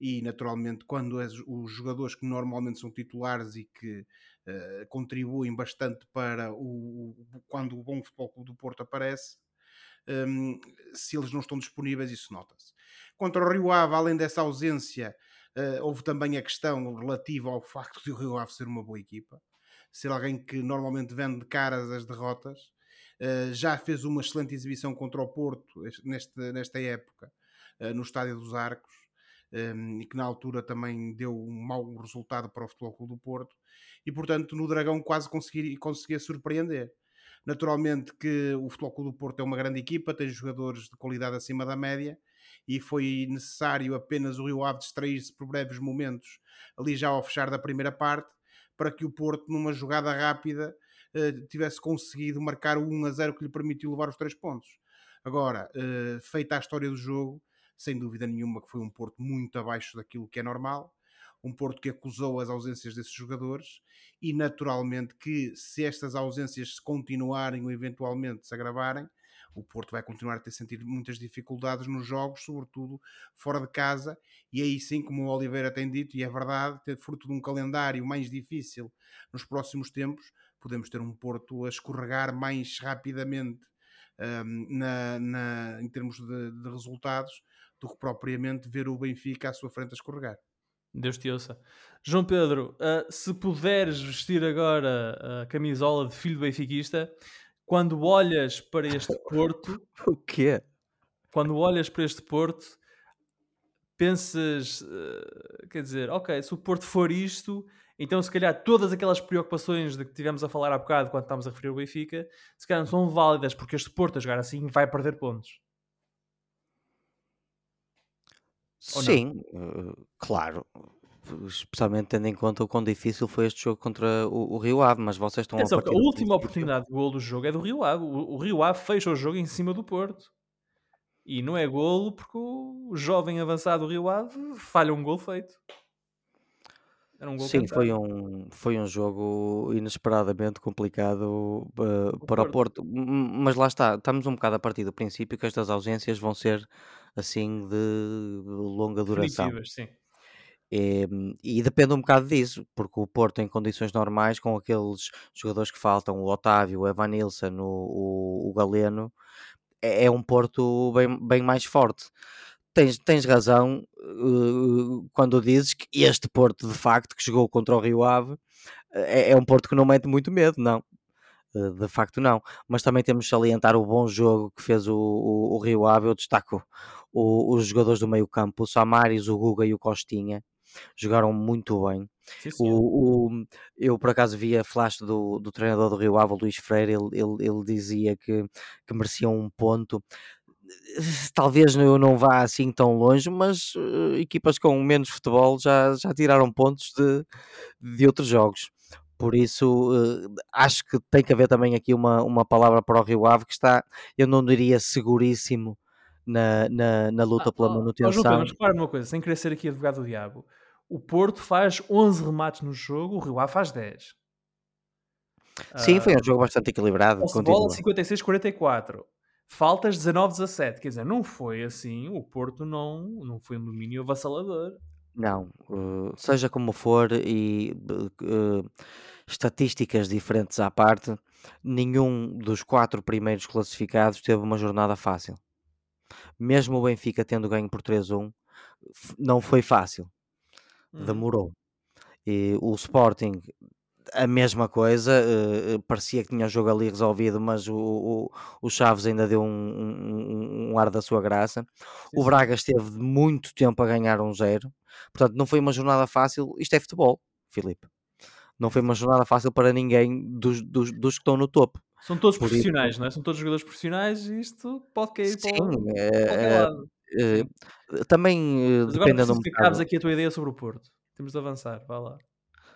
Speaker 2: e naturalmente quando os jogadores que normalmente são titulares e que eh, contribuem bastante para o, quando o bom futebol do Porto aparece hum, se eles não estão disponíveis isso nota-se. Contra o Rio Ave, além dessa ausência eh, houve também a questão relativa ao facto de o Rio Ave ser uma boa equipa ser alguém que normalmente vende caras as derrotas eh, já fez uma excelente exibição contra o Porto este- neste, nesta época eh, no Estádio dos Arcos um, e que na altura também deu um mau resultado para o Futebol Clube do Porto e portanto no Dragão quase conseguia surpreender. Naturalmente que o Futebol Clube do Porto é uma grande equipa, tem jogadores de qualidade acima da média e foi necessário apenas o Rio Ave distrair-se por breves momentos ali já ao fechar da primeira parte para que o Porto numa jogada rápida eh, tivesse conseguido marcar o 1 a 0 que lhe permitiu levar os três pontos. Agora, eh, feita a história do jogo sem dúvida nenhuma que foi um Porto muito abaixo daquilo que é normal, um Porto que acusou as ausências desses jogadores e naturalmente que se estas ausências se continuarem ou eventualmente se agravarem, o Porto vai continuar a ter sentido muitas dificuldades nos jogos, sobretudo fora de casa, e aí sim, como o Oliveira tem dito, e é verdade, ter fruto de um calendário mais difícil nos próximos tempos, podemos ter um Porto a escorregar mais rapidamente hum, na, na- em termos de, de resultados do que propriamente ver o Benfica à sua frente a escorregar.
Speaker 1: Deus te ouça. João Pedro, ah, se puderes vestir agora a camisola de filho benfiquista, quando olhas para este *laughs* Porto,
Speaker 3: O quê?
Speaker 1: quando olhas para este Porto, pensas, uh, quer dizer, ok, se o Porto for isto, então se calhar todas aquelas preocupações de que tivemos a falar há bocado quando estávamos a referir o Benfica, se calhar não são válidas porque este Porto a jogar assim vai perder pontos.
Speaker 3: Sim, uh, claro. Especialmente tendo em conta o quão difícil foi este jogo contra o, o Rio Ave, mas vocês estão
Speaker 1: Atenção, a, a última oportunidade de gol do jogo é do Rio Ave. O, o Rio Ave fecha o jogo em cima do Porto. E não é golo porque o jovem avançado do Rio Ave falha um gol feito.
Speaker 3: Era um gol Sim, foi um, foi um jogo inesperadamente complicado uh, para o Porto. Mas lá está, estamos um bocado a partir do princípio que estas ausências vão ser assim de longa duração.
Speaker 1: sim.
Speaker 3: E, e depende um bocado disso, porque o Porto, em condições normais, com aqueles jogadores que faltam, o Otávio, o Evanilson, o, o, o Galeno, é, é um Porto bem, bem mais forte. Tens, tens razão uh, quando dizes que este Porto, de facto, que jogou contra o Rio Ave, é, é um Porto que não mete muito medo, não. Uh, de facto, não. Mas também temos de salientar o bom jogo que fez o, o, o Rio Ave. Eu destaco o, os jogadores do meio campo, o Samaris, o Guga e o Costinha jogaram muito bem. Sim, o, o, eu por acaso vi a flash do, do treinador do Rio Ave, Luís Freire, ele, ele, ele dizia que, que mereciam um ponto. Talvez eu não vá assim tão longe, mas uh, equipas com menos futebol já, já tiraram pontos de, de outros jogos. Por isso, uh, acho que tem que haver também aqui uma, uma palavra para o Rio Ave que está, eu não diria seguríssimo na, na, na luta ah, pela manutenção. Oh, João,
Speaker 1: mas repara uma coisa, sem querer ser aqui advogado do diabo, o Porto faz 11 remates no jogo, o Rio Ave faz 10.
Speaker 3: Sim, foi um ah, jogo bastante equilibrado.
Speaker 1: Uh, bola 56-44. Faltas 19-17. Quer dizer, não foi assim. O Porto não, não foi um domínio avassalador.
Speaker 3: Não, uh, seja como for, e uh, estatísticas diferentes à parte, nenhum dos quatro primeiros classificados teve uma jornada fácil. Mesmo o Benfica tendo ganho por 3-1, não foi fácil. Uhum. demorou. E o Sporting, a mesma coisa, uh, parecia que tinha o jogo ali resolvido, mas o, o, o Chaves ainda deu um, um, um, ar da sua graça. Sim, o Braga esteve muito tempo a ganhar um zero, portanto, não foi uma jornada fácil. Isto é futebol, Filipe. Não foi uma jornada fácil para ninguém dos, dos, dos que estão no topo.
Speaker 1: São todos Por profissionais, isso. não é? São todos jogadores profissionais e isto pode cair Sim, para, é, lado.
Speaker 3: Uh, também uh, dependendo
Speaker 1: um bocado. aqui a tua ideia sobre o Porto. Temos de avançar, vá lá.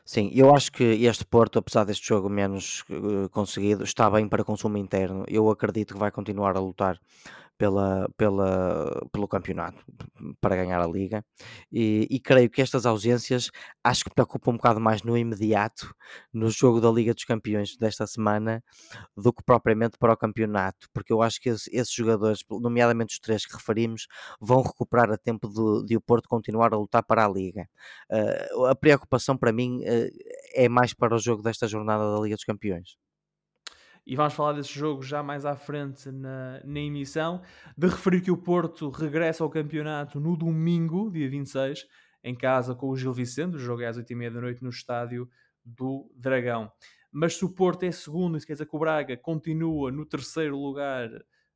Speaker 3: Sim, eu acho que este Porto, apesar deste jogo menos uh, conseguido, está bem para consumo interno. Eu acredito que vai continuar a lutar pela, pela, pelo campeonato para ganhar a liga e, e, creio que estas ausências acho que preocupam um bocado mais no imediato no jogo da Liga dos Campeões desta semana do que propriamente para o campeonato, porque eu acho que esses, jogadores, nomeadamente os três que referimos, vão recuperar a tempo de, de o Porto continuar a lutar para a Liga. Uh, a preocupação para mim uh, é mais para o jogo desta jornada da Liga dos Campeões
Speaker 1: e vamos falar desse jogo já mais à frente na, na emissão, de referir que o Porto regressa ao campeonato no domingo, dia 26, em casa com o Gil Vicente, o jogo é às 8h30 da noite no estádio do Dragão. Mas se o Porto é segundo, isso quer dizer que o Braga continua no terceiro lugar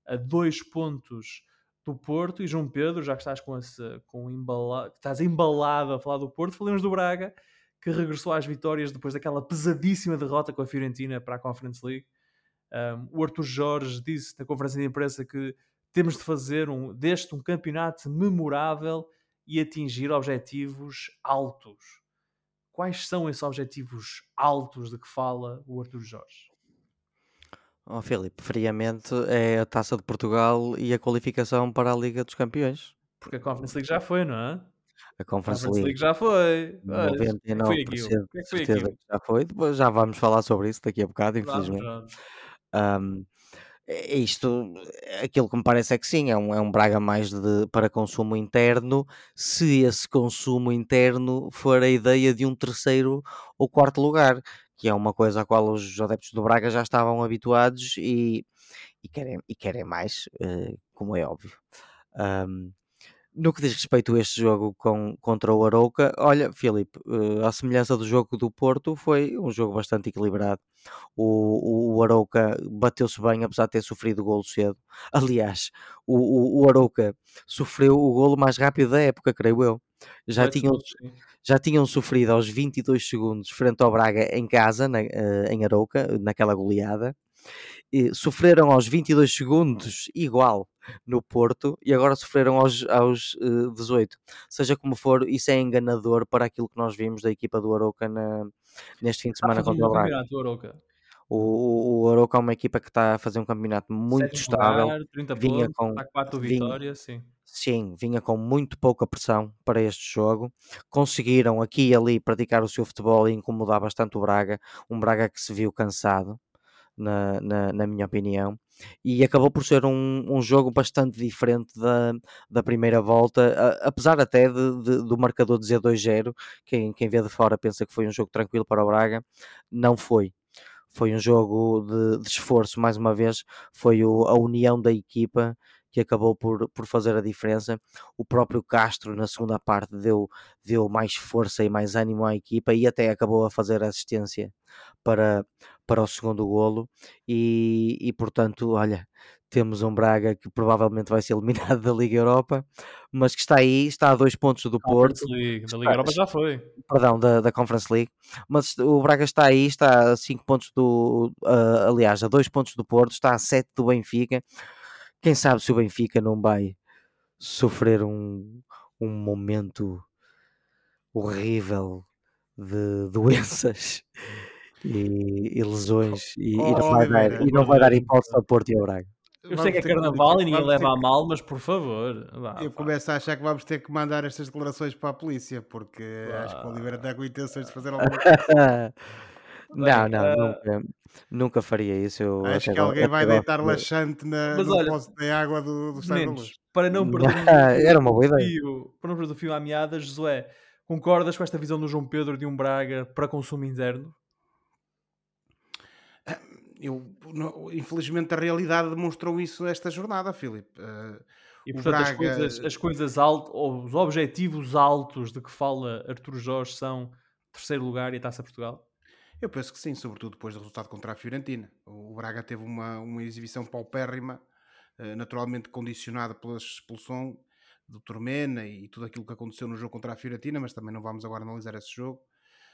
Speaker 1: a dois pontos do Porto e João Pedro, já que estás com esse, com embala, estás embalado a falar do Porto, falemos do Braga, que regressou às vitórias depois daquela pesadíssima derrota com a Fiorentina para a Conference League. Um, o Arthur Jorge disse na conferência de imprensa que temos de fazer um, deste um campeonato memorável e atingir objetivos altos. Quais são esses objetivos altos de que fala o Arthur Jorge?
Speaker 3: Oh, Filipe, friamente é a Taça de Portugal e a qualificação para a Liga dos Campeões.
Speaker 1: Porque a Conference League já foi, não é?
Speaker 3: A Conference, a Conference League. League.
Speaker 1: já foi.
Speaker 3: 99% foi certeza que já foi. Depois já vamos falar sobre isso daqui a bocado, infelizmente. Vamos, vamos. Um, é isto, aquilo que me parece é que sim, é um, é um Braga mais de, para consumo interno, se esse consumo interno for a ideia de um terceiro ou quarto lugar, que é uma coisa a qual os adeptos do Braga já estavam habituados e, e, querem, e querem mais, uh, como é óbvio. Um, no que diz respeito a este jogo com, contra o Arouca, olha, Filipe, uh, a semelhança do jogo do Porto, foi um jogo bastante equilibrado. O, o, o Arouca bateu-se bem, apesar de ter sofrido o golo cedo. *laughs* Aliás, o, o, o Arouca sofreu o golo mais rápido da época, creio eu. Já tinham, já tinham sofrido aos 22 segundos frente ao Braga em casa, na, uh, em Arouca, naquela goleada sofreram aos 22 segundos igual no Porto e agora sofreram aos, aos uh, eh, 18. Seja como for, isso é enganador para aquilo que nós vimos da equipa do Aroca na, neste fim de semana contra o Braga. O, o Aroca é uma equipa que está a fazer um campeonato muito estável.
Speaker 1: Lugar, 30 vinha pontos, com 4 vitórias, sim.
Speaker 3: Sim, vinha com muito pouca pressão para este jogo. Conseguiram aqui e ali praticar o seu futebol e incomodar bastante o Braga. Um Braga que se viu cansado na, na, na, minha opinião, e acabou por ser um, um jogo bastante diferente da, da primeira volta, a, apesar até de, de, do marcador dizer 2-0, quem, quem vê de fora pensa que foi um jogo tranquilo para o Braga, não foi. Foi um jogo de, de esforço, mais uma vez, foi o, a união da equipa que acabou por, por fazer a diferença. O próprio Castro, na segunda parte, deu, deu mais força e mais ânimo à equipa e até acabou a fazer assistência para, para o segundo golo. E, e portanto, olha, temos um Braga que provavelmente vai ser eliminado da Liga Europa, mas que está aí, está a dois pontos do Porto.
Speaker 1: League. Da Liga Europa já foi.
Speaker 3: Perdão, da, da Conference League. Mas o Braga está aí, está a cinco pontos do. Uh, aliás, a dois pontos do Porto, está a sete do Benfica. Quem sabe se o Benfica não vai sofrer um, um momento horrível de *laughs* doenças e, e lesões e, oh, e, não vai dar, e não vai dar hipótese ao Porto e ao Braga.
Speaker 1: Eu sei que é carnaval e ninguém leva a mal, mas por favor.
Speaker 2: Vá, eu começo a achar que vamos ter que mandar estas declarações para a polícia, porque acho que o Oliveira está com intenções de fazer *laughs* alguma coisa.
Speaker 3: Não, não, nunca. Nunca faria isso. Eu
Speaker 2: Acho que alguém vai deitar laxante na, Mas no olha, poço de água do, do menos,
Speaker 1: Para não *laughs* perder
Speaker 3: Era uma boa ideia.
Speaker 1: Fio, para não perder o fio à meada, Josué, concordas com esta visão do João Pedro de um Braga para consumo interno?
Speaker 2: Eu, não, infelizmente a realidade demonstrou isso esta jornada, Filipe. Uh,
Speaker 1: e portanto Braga... as coisas, as coisas altas, os objetivos altos de que fala Artur Jorge são terceiro lugar e a Taça Portugal?
Speaker 2: Eu penso que sim, sobretudo depois do resultado contra a Fiorentina. O Braga teve uma, uma exibição paupérrima, eh, naturalmente condicionada pela expulsão do Turmena e tudo aquilo que aconteceu no jogo contra a Fiorentina, mas também não vamos agora analisar esse jogo.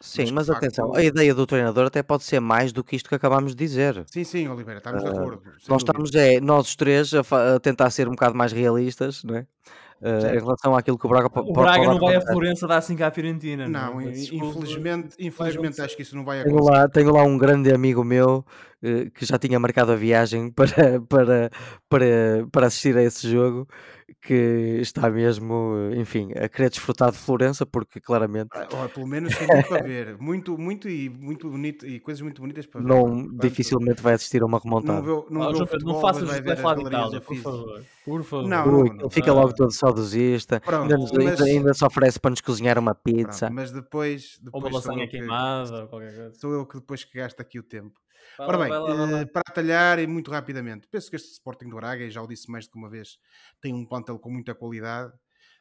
Speaker 3: Sim, mas, mas atenção, facto... a ideia do treinador até pode ser mais do que isto que acabámos de dizer.
Speaker 2: Sim, sim, Oliveira, estamos uh, de acordo.
Speaker 3: Nós dúvida. estamos, é, nós os três, a, a, tentar ser um bocado mais realistas, não é? Uh, em relação àquilo que o Braga
Speaker 1: O Braga não vai a Florença dar assim cá a Fiorentina.
Speaker 2: Não, não infelizmente, infelizmente acho que isso não vai
Speaker 3: acontecer. Tenho lá, tenho lá um grande amigo meu uh, que já tinha marcado a viagem *laughs* para, para, para, para assistir a esse jogo que está mesmo, enfim, a querer desfrutar de Florença, porque claramente.
Speaker 2: Ah, pelo menos tem muito para ver, muito, muito e muito bonito e coisas muito bonitas para ver.
Speaker 3: Não, dificilmente vai assistir a uma remontada.
Speaker 1: Não, não, ah, futebol, não faças o Itália, por favor. Por favor. Não,
Speaker 3: Ui, não, ele fica logo todo saudosista, ainda, mas... ainda, se oferece para nos cozinhar uma pizza.
Speaker 2: Pronto, mas depois, depois
Speaker 1: ou uma lasanha queimada, ou qualquer coisa.
Speaker 2: Sou eu que depois que gasto aqui o tempo. Ora bem, vai lá, vai lá. Eh, para atalhar e muito rapidamente, penso que este Sporting do Braga, e já o disse mais do que uma vez, tem um plantel com muita qualidade,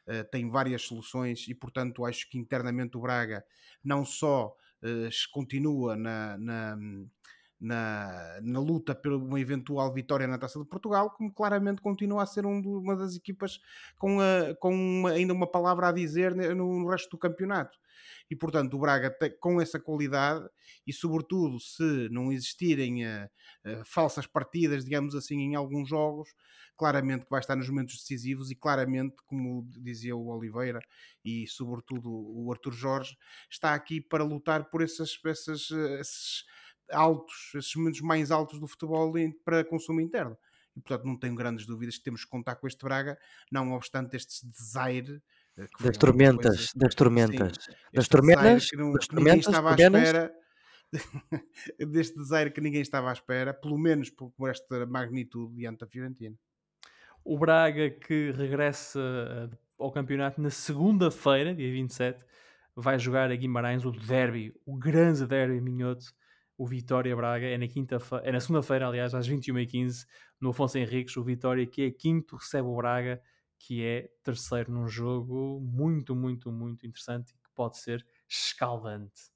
Speaker 2: uh, tem várias soluções e, portanto, acho que internamente o Braga não só uh, continua na, na, na, na, luta por uma eventual vitória na Taça de Portugal, como claramente continua a ser um, uma das equipas com, a, com uma, ainda uma palavra a dizer no, no resto do campeonato. E portanto o Braga tem, com essa qualidade e sobretudo se não existirem uh, uh, falsas partidas, digamos assim, em alguns jogos, claramente que vai estar nos momentos decisivos e claramente, como dizia o Oliveira e sobretudo o Arthur Jorge, está aqui para lutar por essas, essas, esses altos, esses momentos mais altos do futebol para consumo interno. E portanto não tenho grandes dúvidas que temos que contar com este Braga, não obstante este desaire
Speaker 3: eh, das tormentas, coisa, das tormentas, sim, das tormentas,
Speaker 2: que, não, das que ninguém estava à espera, *laughs* deste desaire que ninguém estava à espera, pelo menos por, por esta magnitude diante da Fiorentina.
Speaker 1: O Braga que regressa eh, ao campeonato na segunda-feira, dia 27, vai jogar a Guimarães o derby, o grande derby minhoto, o Vitória Braga, é na quinta-feira, é na segunda-feira, aliás, às 21h15, no Afonso Henriques, o Vitória que é quinto recebe o Braga que é terceiro num jogo muito, muito, muito interessante e que pode ser escaldante.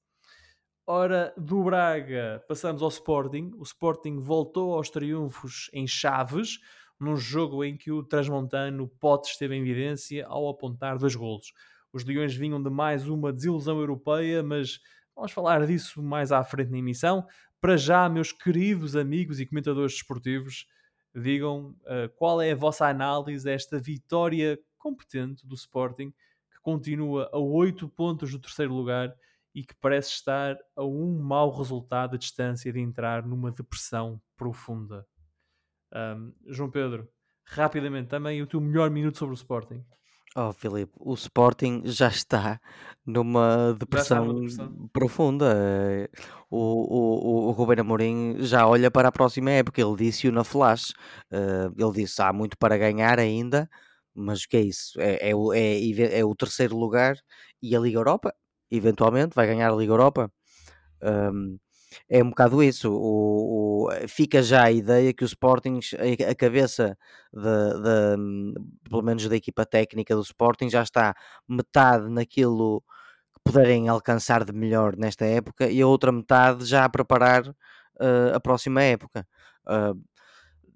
Speaker 1: Ora, do Braga passamos ao Sporting. O Sporting voltou aos triunfos em Chaves, num jogo em que o transmontano Pote esteve em evidência ao apontar dois golos. Os Leões vinham de mais uma desilusão europeia, mas vamos falar disso mais à frente na emissão. Para já, meus queridos amigos e comentadores desportivos, digam uh, qual é a vossa análise a esta vitória competente do Sporting, que continua a 8 pontos do terceiro lugar e que parece estar a um mau resultado a distância de entrar numa depressão profunda. Um, João Pedro, rapidamente também o teu melhor minuto sobre o Sporting.
Speaker 3: Oh, Filipe, o Sporting já está numa depressão, numa depressão. profunda. O, o, o Ruben Amorim já olha para a próxima época. Ele disse-o na Flash. Uh, ele disse: há muito para ganhar ainda, mas o que é isso? É, é, o, é, é o terceiro lugar e a Liga Europa, eventualmente, vai ganhar a Liga Europa. Um, é um bocado isso. O, o, fica já a ideia que o Sporting, a, cabeça de, de, pelo menos da equipa técnica do Sporting, já está metade naquilo que puderem alcançar de melhor nesta época e a outra metade já a preparar uh, a próxima época. Uh,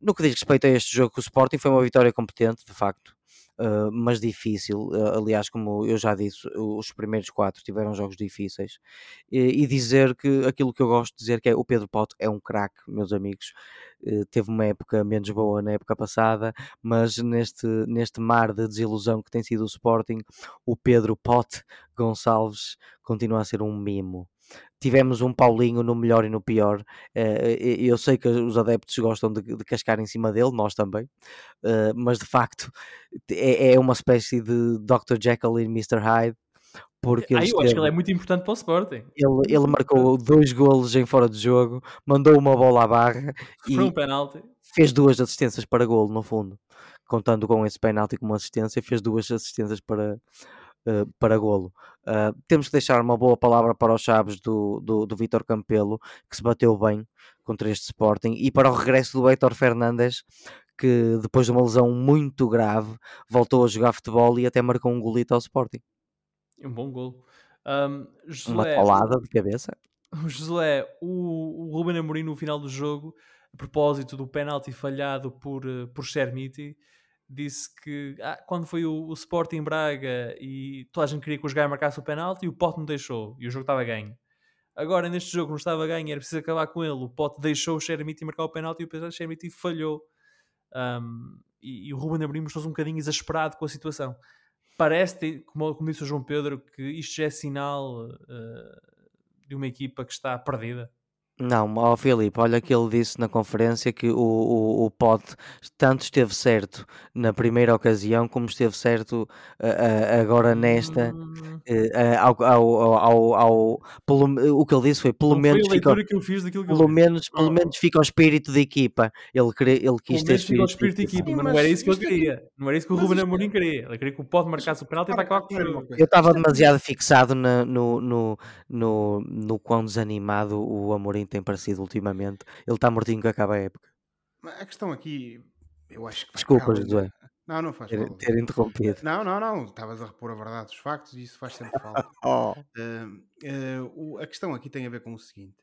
Speaker 3: no que diz respeito a este jogo, o Sporting foi uma vitória competente, de facto. Uh, mas difícil. Uh, aliás, como eu já disse, os primeiros quatro tiveram jogos difíceis. E, e, dizer que aquilo que eu gosto de dizer que é o Pedro Pote é um craque, meus amigos. Uh, teve uma época menos boa na época passada, mas neste, neste mar de desilusão que tem sido o Sporting, o Pedro Pote Gonçalves continua a ser um mimo tivemos um Paulinho no melhor e no pior. eu sei que os adeptos gostam de, cascar em cima dele, nós também, mas de facto é, é uma espécie de Dr. Jekyll e Mr. Hyde.
Speaker 1: Porque ah, eu esteve... acho que ele é muito importante para o Sporting.
Speaker 3: Ele, ele marcou dois golos em fora de jogo, mandou uma bola à barra *laughs*
Speaker 1: e um penalti.
Speaker 3: fez duas assistências para golo, no fundo. Contando com esse penalti como assistência, fez duas assistências para, uh, para golo. Uh, temos que deixar uma boa palavra para os Chaves do, do, do Vitor Campelo, que se bateu bem contra este Sporting, e para o regresso do Heitor Fernandes, que depois de uma lesão muito grave voltou a jogar futebol e até marcou um golito ao Sporting.
Speaker 1: Um bom golo. Um,
Speaker 3: Josué, uma colada de cabeça. *laughs*
Speaker 1: Josué, o, o Ruben Amorim no final do jogo, a propósito do penalti falhado por, eh, por Chermiti, disse que ah, quando foi o, o Sporting Braga e toda a gente queria que o Gaia marcasse o penalti e o Pote não deixou e o jogo estava ganho. Agora, neste jogo, não estava ganho, era preciso acabar com ele. O Pote deixou o Chermiti marcar o penalti e o Chermiti falhou. Um, e, e, o Ruben Amorim mostrou-se um bocadinho exasperado com a situação. Parece, como, como disse o João Pedro, que isto já é sinal uh, de uma equipa que está perdida.
Speaker 3: Não, ó Filipe, olha que ele disse na conferência que o, o, o Pote tanto esteve certo na primeira ocasião como esteve certo uh, uh, agora nesta. Uh, ao, ao, ao, ao, pelo, o que ele disse foi pelo
Speaker 1: Não
Speaker 3: menos.
Speaker 1: Foi fica, que que
Speaker 3: pelo menos, pelo oh. menos fica o espírito da equipa. Ele, queria, ele quis
Speaker 1: pelo ter espírito, o espírito da equipa, mas, mas não era isso que ele queria. Não era isso que o Ruben Amorim queria. Ele queria que o Pote marcasse o penal e para acabar com o jogo.
Speaker 3: Eu estava demasiado fixado no, no, no, no, no quão desanimado o Amorim tem parecido ultimamente. Ele está mortinho que acaba a época.
Speaker 2: A questão aqui, eu acho que.
Speaker 3: Desculpa, José.
Speaker 2: Não, não faz
Speaker 3: ter, mal. ter interrompido.
Speaker 2: Não, não, não. Estavas a repor a verdade dos factos e isso faz sempre falta. *laughs* oh. uh, uh, a questão aqui tem a ver com o seguinte.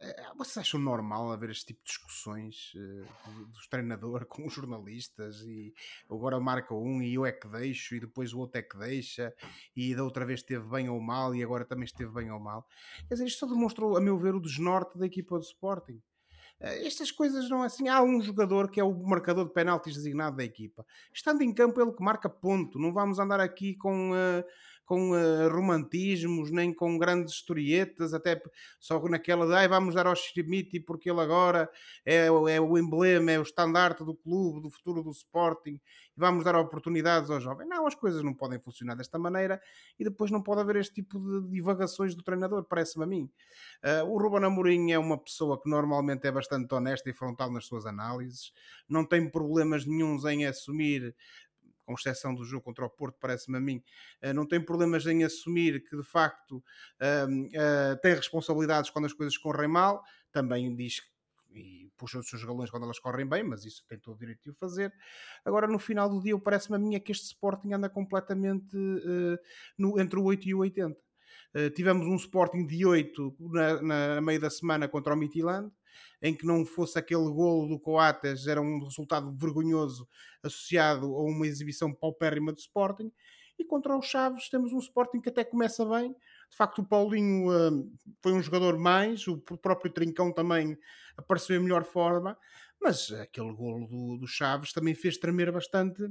Speaker 2: Uh, vocês acham normal haver este tipo de discussões uh, dos treinador *laughs* com os jornalistas e agora marca um e eu é que deixo e depois o outro é que deixa e da outra vez esteve bem ou mal e agora também esteve bem ou mal? Quer dizer, isto só demonstrou, a meu ver, o desnorte da equipa do Sporting. Eh, estas coisas não é assim. Há um jogador que é o marcador de penaltis designado da equipa. Estando em campo, ele que marca ponto. Não vamos andar aqui com. Uh, com uh, romantismos, nem com grandes historietas, até só naquela de ai, vamos dar ao Schmidt porque ele agora é, é o emblema, é o estandarte do clube, do futuro do Sporting, e vamos dar oportunidades aos jovens. Não, as coisas não podem funcionar desta maneira e depois não pode haver este tipo de divagações do treinador, parece-me a mim. Uh, o Ruben Amorim é uma pessoa que normalmente é bastante honesta e frontal nas suas análises, não tem problemas nenhums em assumir com exceção do jogo contra o Porto, parece-me a mim, eh, não tem problemas em assumir que de facto uh, uh, tem responsabilidades quando as coisas correm mal, também diz e puxa os seus galões quando elas correm bem, mas isso tem todo o direito de o fazer. Agora, no final do dia, parece-me a mim é que este Sporting anda completamente uh, no, entre o 8 e o 80. Uh, tivemos um Sporting de 8 na, na meio da semana contra o Midtjylland, em que não fosse aquele golo do Coates, era um resultado vergonhoso associado a uma exibição paupérrima do Sporting. E contra os Chaves temos um Sporting que até começa bem. De facto, o Paulinho uh, foi um jogador mais, o próprio Trincão também apareceu em melhor forma, mas aquele golo do, do Chaves também fez tremer bastante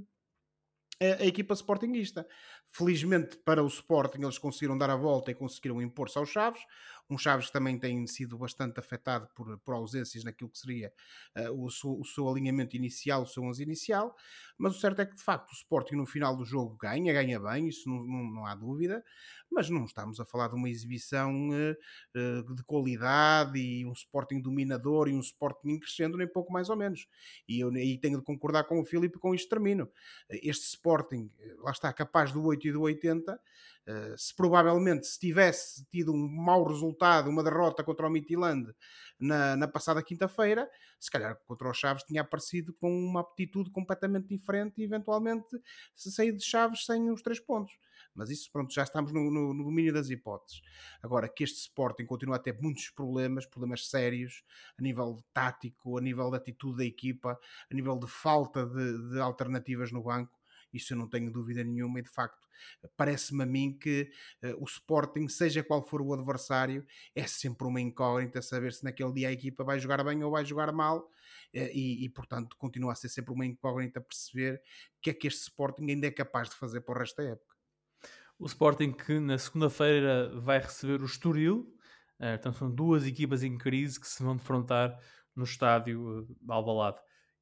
Speaker 2: a, a equipa sportinguista. Felizmente para o Sporting eles conseguiram dar a volta e conseguiram impor-se aos Chaves um Chaves que também tem sido bastante afetado por, por ausências naquilo que seria uh, o, seu, o, seu, alinhamento inicial, o seu 11 inicial, mas o certo é que de facto o Sporting no final do jogo ganha, ganha bem, isso não, não, não há dúvida, mas não estamos a falar de uma exibição uh, uh, de qualidade e um Sporting dominador e um Sporting crescendo nem pouco mais ou menos. E eu aí tenho de concordar com o Filipe com isto termino. Este Sporting, lá está, capaz do 8 e do 80, Uh, se provavelmente se tivesse tido um mau resultado, uma derrota contra o Midtjylland na, na passada quinta-feira, se calhar contra o Chaves tinha aparecido com uma aptitude completamente diferente e eventualmente se sair de Chaves sem os três pontos. Mas isso, pronto, já estamos no, no, no domínio das hipóteses. Agora, que este Sporting continua a ter muitos problemas, problemas sérios, a nível tático, a nível da atitude da equipa, a nível de falta de, de alternativas no banco, isso eu não tenho dúvida nenhuma, e de facto parece-me a mim que uh, o Sporting, seja qual for o adversário, é sempre uma incógnita saber se naquele dia a equipa vai jogar bem ou vai jogar mal, uh, e, e, portanto continua a ser sempre uma incógnita perceber o que é que este Sporting ainda é capaz de fazer para o resto da época.
Speaker 1: O Sporting que na segunda-feira vai receber o Estoril, portanto são duas equipas em crise que se vão defrontar no estádio uh, Alvalade.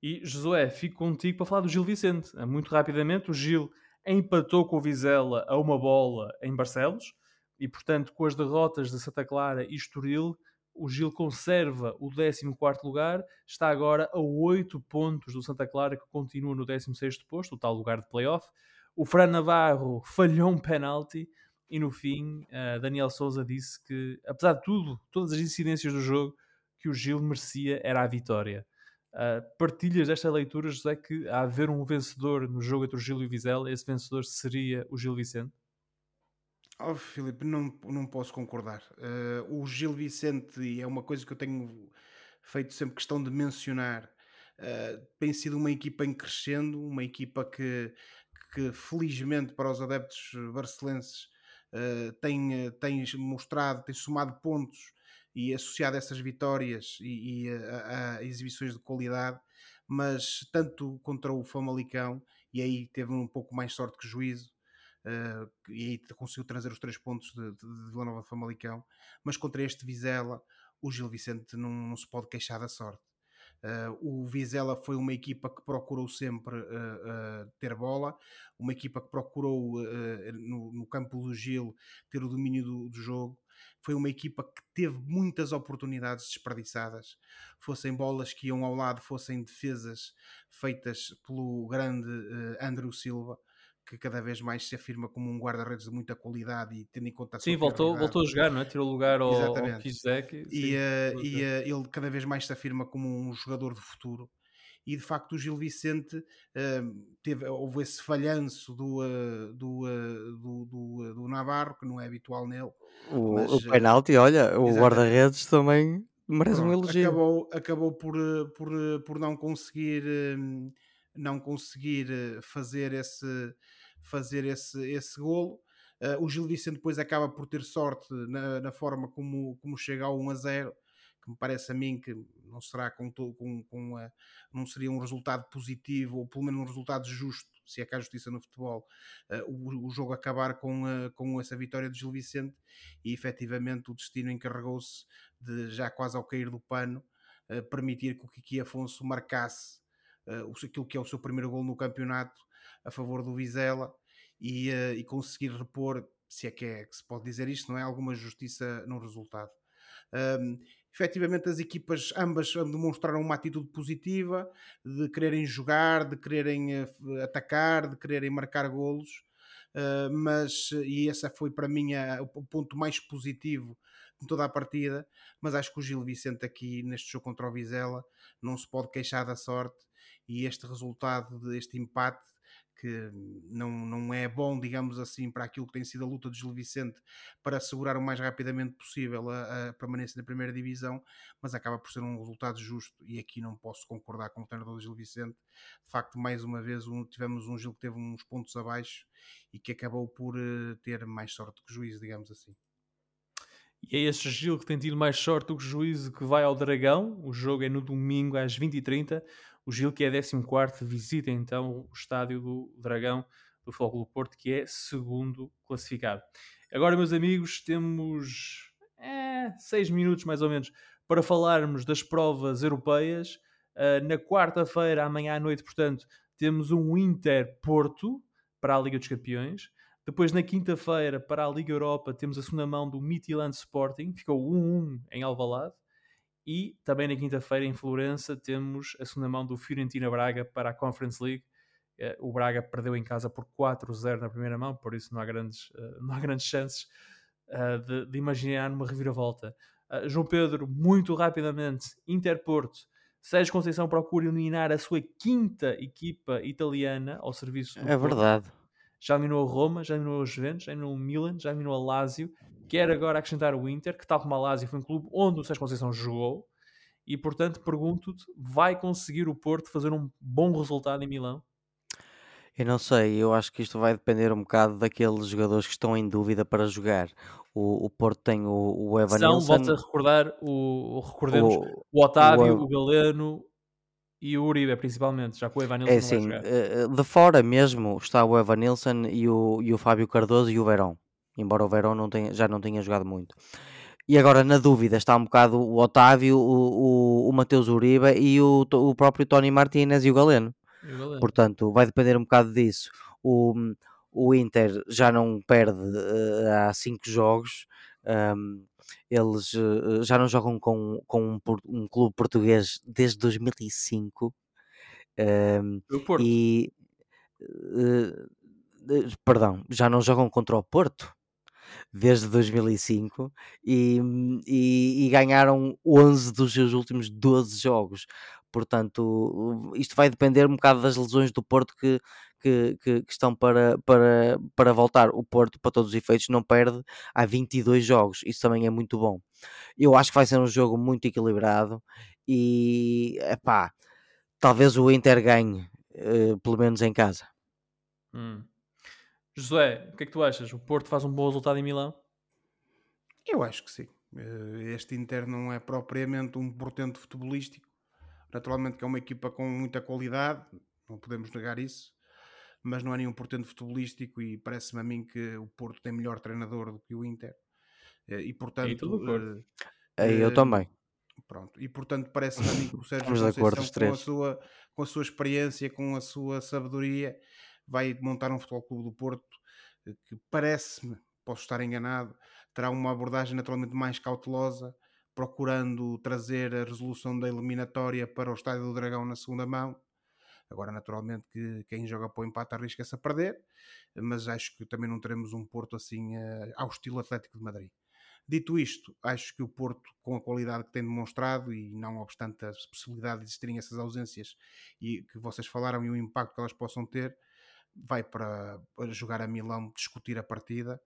Speaker 1: E Josué, fico contigo para falar do Gil Vicente. Eh, muito rapidamente, o Gil empatou com o Vizela a uma bola em Barcelos e, portanto, com as derrotas de Santa Clara e Estoril, o Gil conserva o 14 lugar, está agora a 8 pontos do Santa Clara, que continua no 16 posto, o tal lugar de playoff. O Fran Navarro falhou um penalti e, no fim, uh, Daniel Souza disse que, apesar de tudo, todas as incidências do jogo, que o Gil merecia era a vitória. Uh, partilhas desta leitura, José, que há haver um vencedor no jogo entre o Gil e o Vizela, esse vencedor seria o Gil Vicente?
Speaker 2: Oh, Filipe, não, não posso concordar. Uh, o Gil Vicente é uma coisa que eu tenho feito sempre questão de mencionar. Uh, tem sido uma equipa em crescendo, uma equipa que, que felizmente para os adeptos barcelenses tem, tem mostrado, tem somado pontos e associado a essas vitórias e, e a, a, exibições de qualidade, mas tanto contra o Famalicão, e aí teve um pouco mais sorte que juízo, uh, e aí conseguiu trazer os três pontos de, de, de Vila Nova Famalicão, mas contra este Vizela, o Gil Vicente não, não se pode queixar da sorte. Uh, o Vizela foi uma equipa que procurou sempre uh, uh, ter bola, uma equipa que procurou no, no, campo do Gil ter o domínio do, do, jogo, foi uma equipa que teve muitas oportunidades desperdiçadas, fossem bolas que iam ao lado, fossem defesas feitas pelo grande uh, Andrew Silva, que cada vez mais se afirma como um guarda-redes de muita qualidade e tendo em conta a
Speaker 1: Sim, voltou, voltou a jogar, não é? Tirou lugar ao, ao Kizek.
Speaker 2: E, uh, e uh, ele cada vez mais se afirma como um jogador de futuro e de facto o Gil Vicente uh, teve, houve esse falhanço do, uh, do, do, do, do, Navarro, que não é habitual nele.
Speaker 3: O, mas, o penalti, olha, o guarda-redes também merece Pronto, um elogio.
Speaker 2: Acabou, acabou por, por, por não conseguir não conseguir fazer esse fazer esse, esse golo. Uh, o Gil Vicente depois acaba por ter sorte na, na forma como, como chega ao 1 a 0 que me parece a mim que não será com, com, com a, não seria um resultado positivo ou pelo menos um resultado justo se é que há justiça no futebol uh, o, o, jogo acabar com, uh, com essa vitória de Gil Vicente e efetivamente o destino encarregou-se de já quase ao cair do pano uh, permitir que o Kiki Afonso marcasse aquilo que é o seu primeiro gol no campeonato a favor do Vizela e, e conseguir repor se é que é que se pode dizer isto, não é? Alguma justiça no resultado. Um, efetivamente as equipas ambas demonstraram uma atitude positiva de quererem jogar, de quererem uh, atacar, de quererem marcar golos. Uh, mas e esse foi para mim o ponto mais positivo de toda a partida. Mas acho que o Gil Vicente aqui neste jogo contra o Vizela não se pode queixar da sorte e este resultado deste empate que não, não é bom, digamos assim, para aquilo que tem sido a luta do Gil Vicente para assegurar o mais rapidamente possível a, a, permanência na primeira divisão, mas acaba por ser um resultado justo e aqui não posso concordar com o treinador do Gil Vicente. De facto, mais uma vez um, tivemos um Gil que teve uns pontos abaixo e que acabou por uh, ter mais sorte que juízo, digamos assim.
Speaker 1: E é este Gil que tem tido mais sorte do que juízo que vai ao Dragão. O jogo é no domingo às 20h30. O Gil, que é 14, visita então o estádio do Dragão do Futebol Porto, que é segundo classificado. Agora, meus amigos, temos é, seis minutos mais ou menos para falarmos das provas europeias. Uh, na quarta-feira, amanhã à noite, portanto, temos um Inter-Porto para a Liga dos Campeões. Depois, na quinta-feira, para a Liga Europa, temos a segunda mão do Midtjylland Sporting, ficou 1-1 em Alvalade. E também na quinta-feira, em Florença, temos a segunda mão do Fiorentina Braga para a Conference League. Eh, o Braga perdeu em casa por 4-0 na primeira mão, por isso não há grandes, eh, não há grandes chances eh, de, de imaginar uma reviravolta. João Pedro, muito rapidamente, Interporto. Sérgio Conceição procura eliminar a sua quinta equipa italiana ao serviço
Speaker 3: do É Porto. verdade.
Speaker 1: Já eliminou a Roma, já eliminou a Juventus, já eliminou o Milan, já eliminou a Lazio quer agora acrescentar o Inter, que tal como a Lazio foi um clube onde o Sérgio Conceição jogou, e portanto pergunto-te, vai conseguir o Porto fazer um bom resultado em Milão?
Speaker 3: Eu não sei, eu acho que isto vai depender um bocado daqueles jogadores que estão em dúvida para jogar. O, o Porto tem o, o Evan São,
Speaker 1: volta a recordar, o, recordemos, o, o Otávio, o, o Galeno e o Uribe, principalmente, já que o Evan Nilsson
Speaker 3: é assim, eh, de fora mesmo está o Evan Nilsson e o, e o Fábio Cardoso e o Verão embora o Verón não tenha, já não tenha jogado muito. E agora, na dúvida, está um bocado o Otávio, o, o, o Mateus Uribe e o, o próprio Tony Martinez e o Galeno. E o Galeno. Portanto, vai depender um bocado disso. O, o Inter já não perde uh, há cinco jogos. Um, eles uh, já não jogam com, com um, um, clube português desde 2005. Um, o Porto. E, uh, perdão, já não jogam contra o Porto desde 2005 e, e, e, ganharam 11 dos seus últimos 12 jogos. Portanto, isto vai depender um bocado das lesões do Porto que, que, que, que, estão para, para, para voltar. O Porto, para todos os efeitos, não perde há 22 jogos. Isso também é muito bom. Eu acho que vai ser um jogo muito equilibrado e, epá, talvez o Inter ganhe, uh, pelo menos em casa.
Speaker 1: Hum. José, o que é que tu achas? O Porto faz um bom resultado em Milão?
Speaker 2: Eu acho que sim. Eh, este Inter não é propriamente um portento futebolístico. Naturalmente que é uma equipa com muita qualidade, não podemos negar isso, mas não é nenhum portento futebolístico e parece-me a mim que o Porto tem melhor treinador do que o Inter. Eh, e portanto...
Speaker 3: Uh, Aí eu também.
Speaker 2: Pronto, e portanto parece-me a mim que o Sérgio Conceição, com a, sua, com a sua experiência, com a sua sabedoria, vai montar um Futebol Clube do Porto eh, que parece-me, posso estar enganado, terá uma abordagem naturalmente mais cautelosa, procurando trazer a resolução da eliminatória para o Estádio do Dragão na segunda mão. Agora, naturalmente, que quem joga para o empate arrisca-se a perder, mas acho que também não teremos um Porto assim uh, ao estilo Atlético de Madrid. Dito isto, acho que o Porto, com a qualidade que tem demonstrado, e não obstante a possibilidade de existirem essas ausências e que vocês falaram e o impacto que elas possam ter, vai para, para jogar a Milão discutir a partida.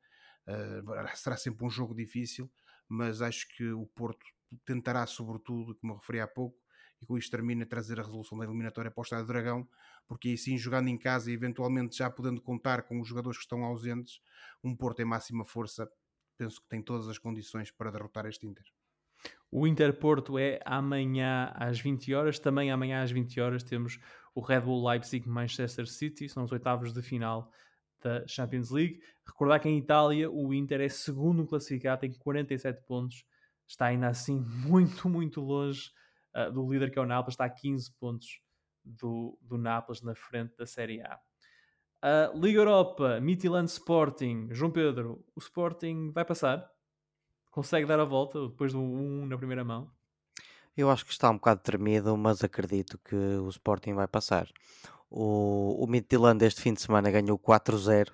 Speaker 2: Uh, será sempre um jogo difícil, mas acho que o Porto tentará, sobretudo, como referi há pouco, e com isto termina, trazer a resolução da eliminatória para o Estádio Dragão, porque aí sim, jogando em casa e eventualmente já podendo contar com os jogadores que estão ausentes, um Porto em máxima força, penso que tem todas as condições para derrotar este Inter.
Speaker 1: O Interporto é amanhã às 20 horas. Também amanhã às 20 horas temos o Red Bull Leipzig Manchester City, são os oitavos de final da Champions League. Recordar que em Itália o Inter é segundo classificado, tem 47 pontos, está ainda assim *laughs* muito, muito longe uh, do líder que é o Nápoles, está a 15 pontos do, do Nápoles na frente da Série A. Uh, Liga Europa, Midtjylland Sporting, João Pedro, o Sporting vai passar? Consegue dar a volta depois do 1 na primeira mão?
Speaker 3: Eu acho que está um bocado tremido, mas acredito que o Sporting vai passar. O, o Midtjylland este fim de semana ganhou 4-0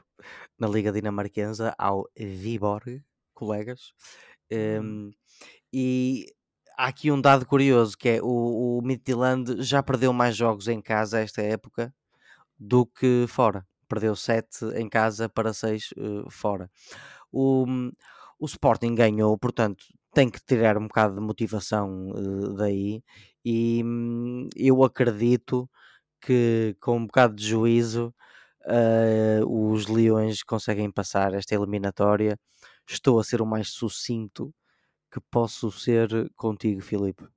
Speaker 3: na Liga Dinamarquesa ao Viborg, colegas.
Speaker 1: Hum.
Speaker 3: Um, e há aqui um dado curioso que é o, o Midtjylland já perdeu mais jogos em casa esta época do que fora. Perdeu 7 em casa para 6 uh, fora. O, o Sporting ganhou, portanto, tem que tirar um bocado de motivação uh, daí. E hum, eu acredito que com um bocado de juízo uh, os Leões conseguem passar esta eliminatória. Estou a ser o mais sucinto que posso ser contigo, Filipe.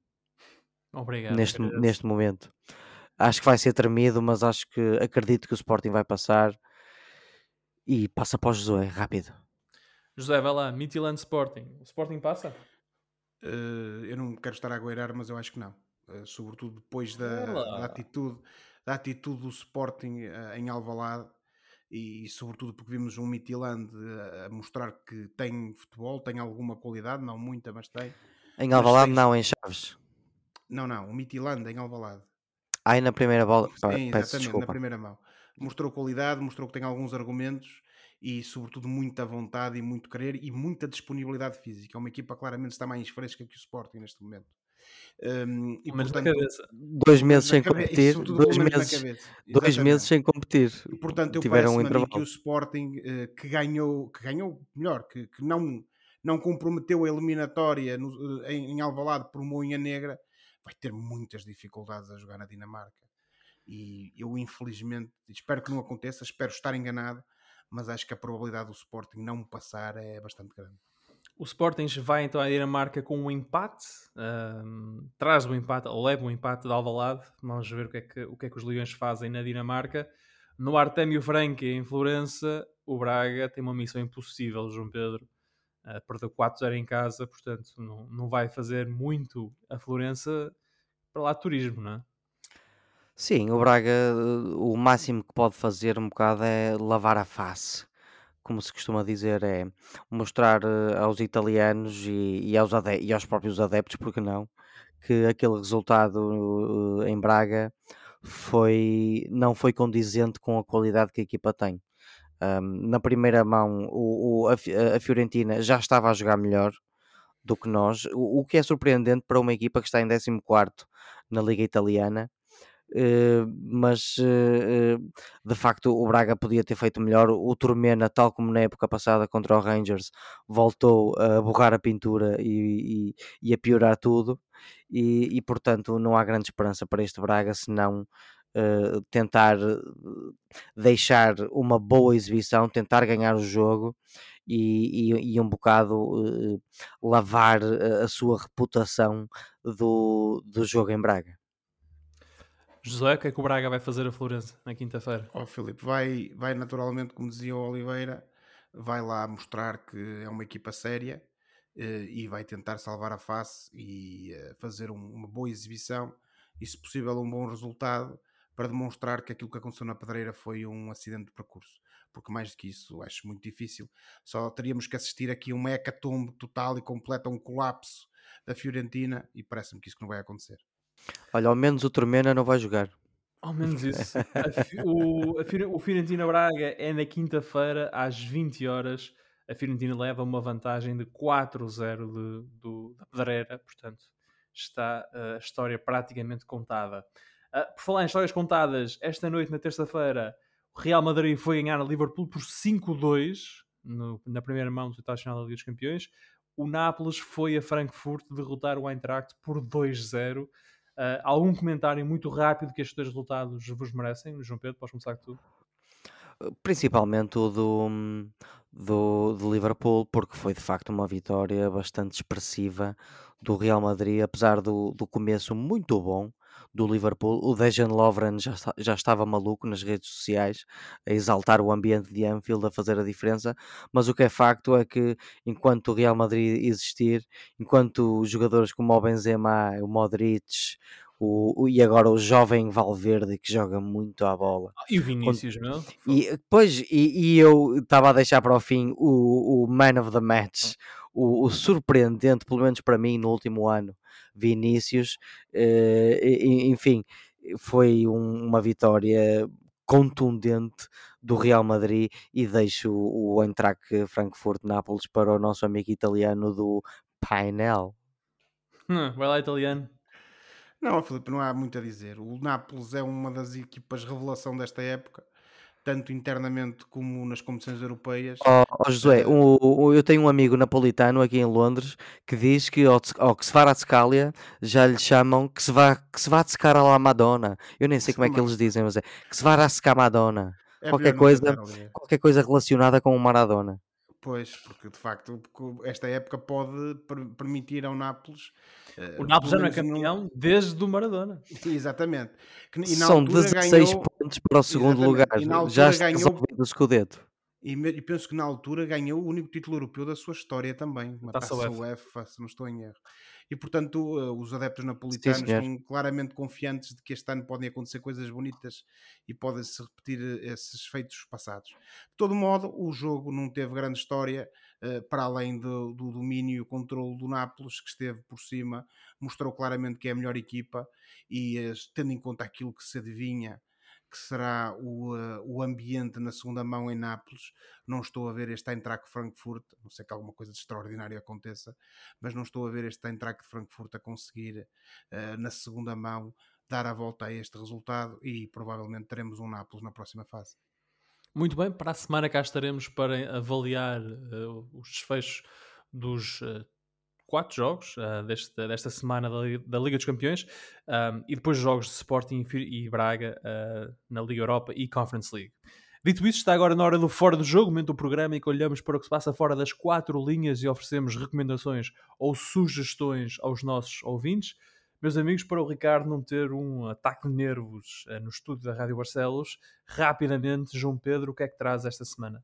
Speaker 1: Obrigado.
Speaker 3: Neste, neste momento. Acho que vai ser tremido, mas acho que acredito que o Sporting vai passar e passa para o Josué, rápido.
Speaker 1: José, vai lá, Midtjylland Sporting. O Sporting passa?
Speaker 2: Eh, eu não quero estar a agueirar, mas eu acho que não. Eh, sobretudo depois da, da atitude, da atitude do Sporting eh, em Alvalade e, e sobretudo porque vimos um Midtjylland eh, a mostrar que tem futebol, tem alguma qualidade, não muita, mas tem.
Speaker 3: Em Alvalade não, em Chaves.
Speaker 2: Não, não, o Midtjylland em Alvalade.
Speaker 3: Aí na primeira bola,
Speaker 2: Sim,
Speaker 3: peço
Speaker 2: exatamente, na
Speaker 3: desculpa.
Speaker 2: primeira mão. Mostrou qualidade, mostrou que tem alguns argumentos e, sobretudo, muita vontade e muito querer e muita disponibilidade física. É uma equipa claramente está mais fresca que o Sporting neste momento. Um, e, portanto,
Speaker 1: cabeça.
Speaker 3: Dois meses
Speaker 2: na
Speaker 3: sem
Speaker 2: cabe- e,
Speaker 3: competir, dois meses,
Speaker 2: cabeça.
Speaker 3: dois meses sem competir.
Speaker 2: E, portanto, eu
Speaker 3: Tiveram um
Speaker 2: mim que o
Speaker 3: intervalo.
Speaker 2: Sporting, eh, que ganhou, que ganhou melhor, que, que não, não comprometeu a eliminatória no- eh, em, em Alvalade por Moinha Negra, vai ter muitas dificuldades a jogar na Dinamarca. E eu, infelizmente, espero que não aconteça, espero estar enganado, mas acho que a probabilidade do Sporting não passar é bastante grande.
Speaker 1: O Sporting vai então à Dinamarca com um empate, ahm, traz o empate, ou leva o empate de Alvalade. Vamos ver o que, é que, o que é que os Leões fazem na Dinamarca. No Artemio Franque, em Florença, o Braga tem uma missão impossível, João Pedro. Uh, perdeu 4-0 em casa, portanto não, não vai fazer muito a Florença para lá turismo, não é?
Speaker 3: Sim, o Braga, o máximo que pode fazer um bocado é lavar a face, como se costuma dizer, é mostrar eh, aos italianos e, e aos, e aos próprios adeptos, porque não, que aquele resultado eh, em Braga foi, não foi condizente com a qualidade que a equipa tem. Ahm, na primeira mão, o, o- a, Fi- a Fiorentina já estava a jogar melhor do que nós, o, o que é surpreendente para uma equipa que está em 14º na Liga Italiana. Eh, mas eh, eh, de facto o Braga podia ter feito melhor. O Turmena, tal como na época passada contra o Rangers, voltou a borrar a pintura e, e- e a piorar tudo. E, e, portanto não há grande esperança para este Braga senão eh, tentar deixar uma boa exibição, tentar ganhar o jogo e, e- e um bocado eh, lavar a a sua reputação do, do jogo em Braga.
Speaker 1: José, o que é que o Braga vai fazer a Florença na quinta-feira?
Speaker 2: Ó Filipe, vai, vai naturalmente, como dizia o Oliveira, vai lá mostrar que é uma equipa séria eh, e vai tentar salvar a face e eh, fazer um- uma boa exibição e, se possível, um bom resultado para demonstrar que aquilo que aconteceu na Pedreira foi um acidente de percurso. Porque mais do que isso, acho muito difícil. Só teríamos que assistir aqui a uma hecatombe total e completa, um colapso da Fiorentina e parece-me que isso não vai acontecer.
Speaker 3: Olha, ao menos o Turmena não vai jogar.
Speaker 1: Ao menos isso. *laughs* A Fi- o, a o Fiorentina Braga é na quinta-feira, às 20 horas. A Fiorentina leva uma vantagem de 4-0 de- do- da Pedreira, portanto, está uh, a história praticamente contada. Uh, por falar em histórias contadas, esta noite, na terça-feira, o Real Madrid foi ganhar a Liverpool por 5-2 no- na primeira mão do Tratado Nacional da Liga dos Campeões. O Nápoles foi a Frankfurt derrotar o Eintracht por 2-0. Uh, algum comentário muito rápido que estes dois resultados vos merecem? João Pedro, podes começar com tu.
Speaker 3: Principalmente o do, do, do Liverpool, porque foi de facto uma vitória bastante expressiva do Real Madrid, apesar do, do começo muito bom do Liverpool. O Dejan Lovren já, já estava maluco nas redes sociais a exaltar o ambiente de Anfield, a fazer a diferença, mas o que é facto é que enquanto o Real Madrid existir, enquanto jogadores como o Benzema, o Modric, o, o- e agora o jovem Valverde que joga muito à bola.
Speaker 1: E o Vinícius, meu?
Speaker 3: E depois, e, e eu estava a deixar para o fim o, o Man of the Match, o, o surpreendente, pelo menos para mim, no último ano, Vinícius. eh, enfim, foi um- uma vitória contundente do Real Madrid e deixo o Eintracht Frankfurt-Nápoles para o nosso amigo italiano do painel.
Speaker 1: Hum, *laughs* vai lá, italiano.
Speaker 2: Não, Filipe, não há muito a dizer. O Nápoles é uma das equipas revelação desta época, tanto internamente como nas competições europeias.
Speaker 3: Ó ó, Josué,
Speaker 2: Eh,
Speaker 3: o- o- eu tenho um amigo napolitano aqui em Londres que diz que ao, Ts- ao Kvaratskhelia já lhe chamam que se vá que se vá secar a la Madonna. Eu nem sei como é que eles dizem, mas é que se vá a secar Madonna.
Speaker 2: é
Speaker 3: qualquer coisa-
Speaker 2: ali.
Speaker 3: Qualquer coisa relacionada com o Maradona.
Speaker 2: Pois, porque de facto esta época pode per- permitir ao Nápoles. eh,
Speaker 1: O Nápoles já não é campeão desde o Maradona.
Speaker 2: Sim, exatamente. Que, e na
Speaker 3: São
Speaker 2: altura
Speaker 3: 16
Speaker 2: ganhou,
Speaker 3: pontos para o segundo
Speaker 2: Exatamente.
Speaker 3: lugar.
Speaker 2: E
Speaker 3: Já está
Speaker 2: ganhou-
Speaker 3: o escudeto.
Speaker 2: e, me- e penso que na altura ganhou o único título europeu da sua história também, uma
Speaker 1: Taça
Speaker 2: taça
Speaker 1: UEFA.
Speaker 2: UEFA, se não estou em erro. E portanto, eh, os adeptos napolitanos
Speaker 3: senhor.
Speaker 2: estão claramente confiantes de que este ano podem acontecer coisas bonitas e podem-se repetir eh, esses feitos passados. De todo modo, o jogo não teve grande história, eh, para além do, do domínio e o controle do Nápoles, que esteve por cima, mostrou claramente que é a melhor equipa e tendo em conta aquilo que se adivinha que será o, eh, o ambiente na segunda mão em Nápoles. Não estou a ver este Eintracht Frankfurt, não sei que alguma coisa de extraordinário aconteça, mas não estou a ver este Eintracht Frankfurt a conseguir eh, na segunda mão dar a volta a este resultado e provavelmente teremos um Nápoles na próxima fase.
Speaker 1: Muito bem, para a semana cá estaremos para avaliar eh, os desfechos dos quatro jogos eh, desta, desta semana da, Liga- da Liga dos Campeões um, e depois jogos de Sporting e Braga eh, na Liga Europa e Conference League. Dito isto, está agora na hora do Fora do Jogo, momento do programa em que olhamos para o que se passa fora das quatro linhas e oferecemos recomendações ou sugestões aos nossos ouvintes. Meus amigos, para o Ricardo não ter um ataque de nervos eh, no estúdio da Rádio Barcelos, rapidamente, João Pedro, o que é que traz esta semana?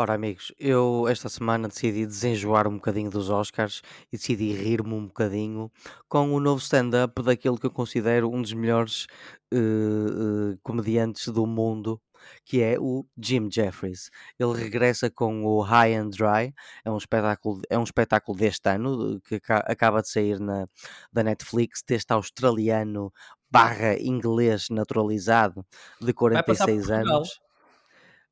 Speaker 3: Ora, amigos, eu esta semana decidi desenjoar um bocadinho dos Oscars e decidi rir-me um bocadinho com o novo stand-up daquele que eu considero um dos melhores eh, eh, comediantes do mundo, que é o Jim Jeffries. Ele regressa com o High and Dry, é um espetáculo, é um espetáculo deste ano eh, que aca- acaba de sair na, da Netflix, deste australiano barra inglês naturalizado de
Speaker 1: Vai passar por
Speaker 3: 46
Speaker 1: Portugal.
Speaker 3: anos.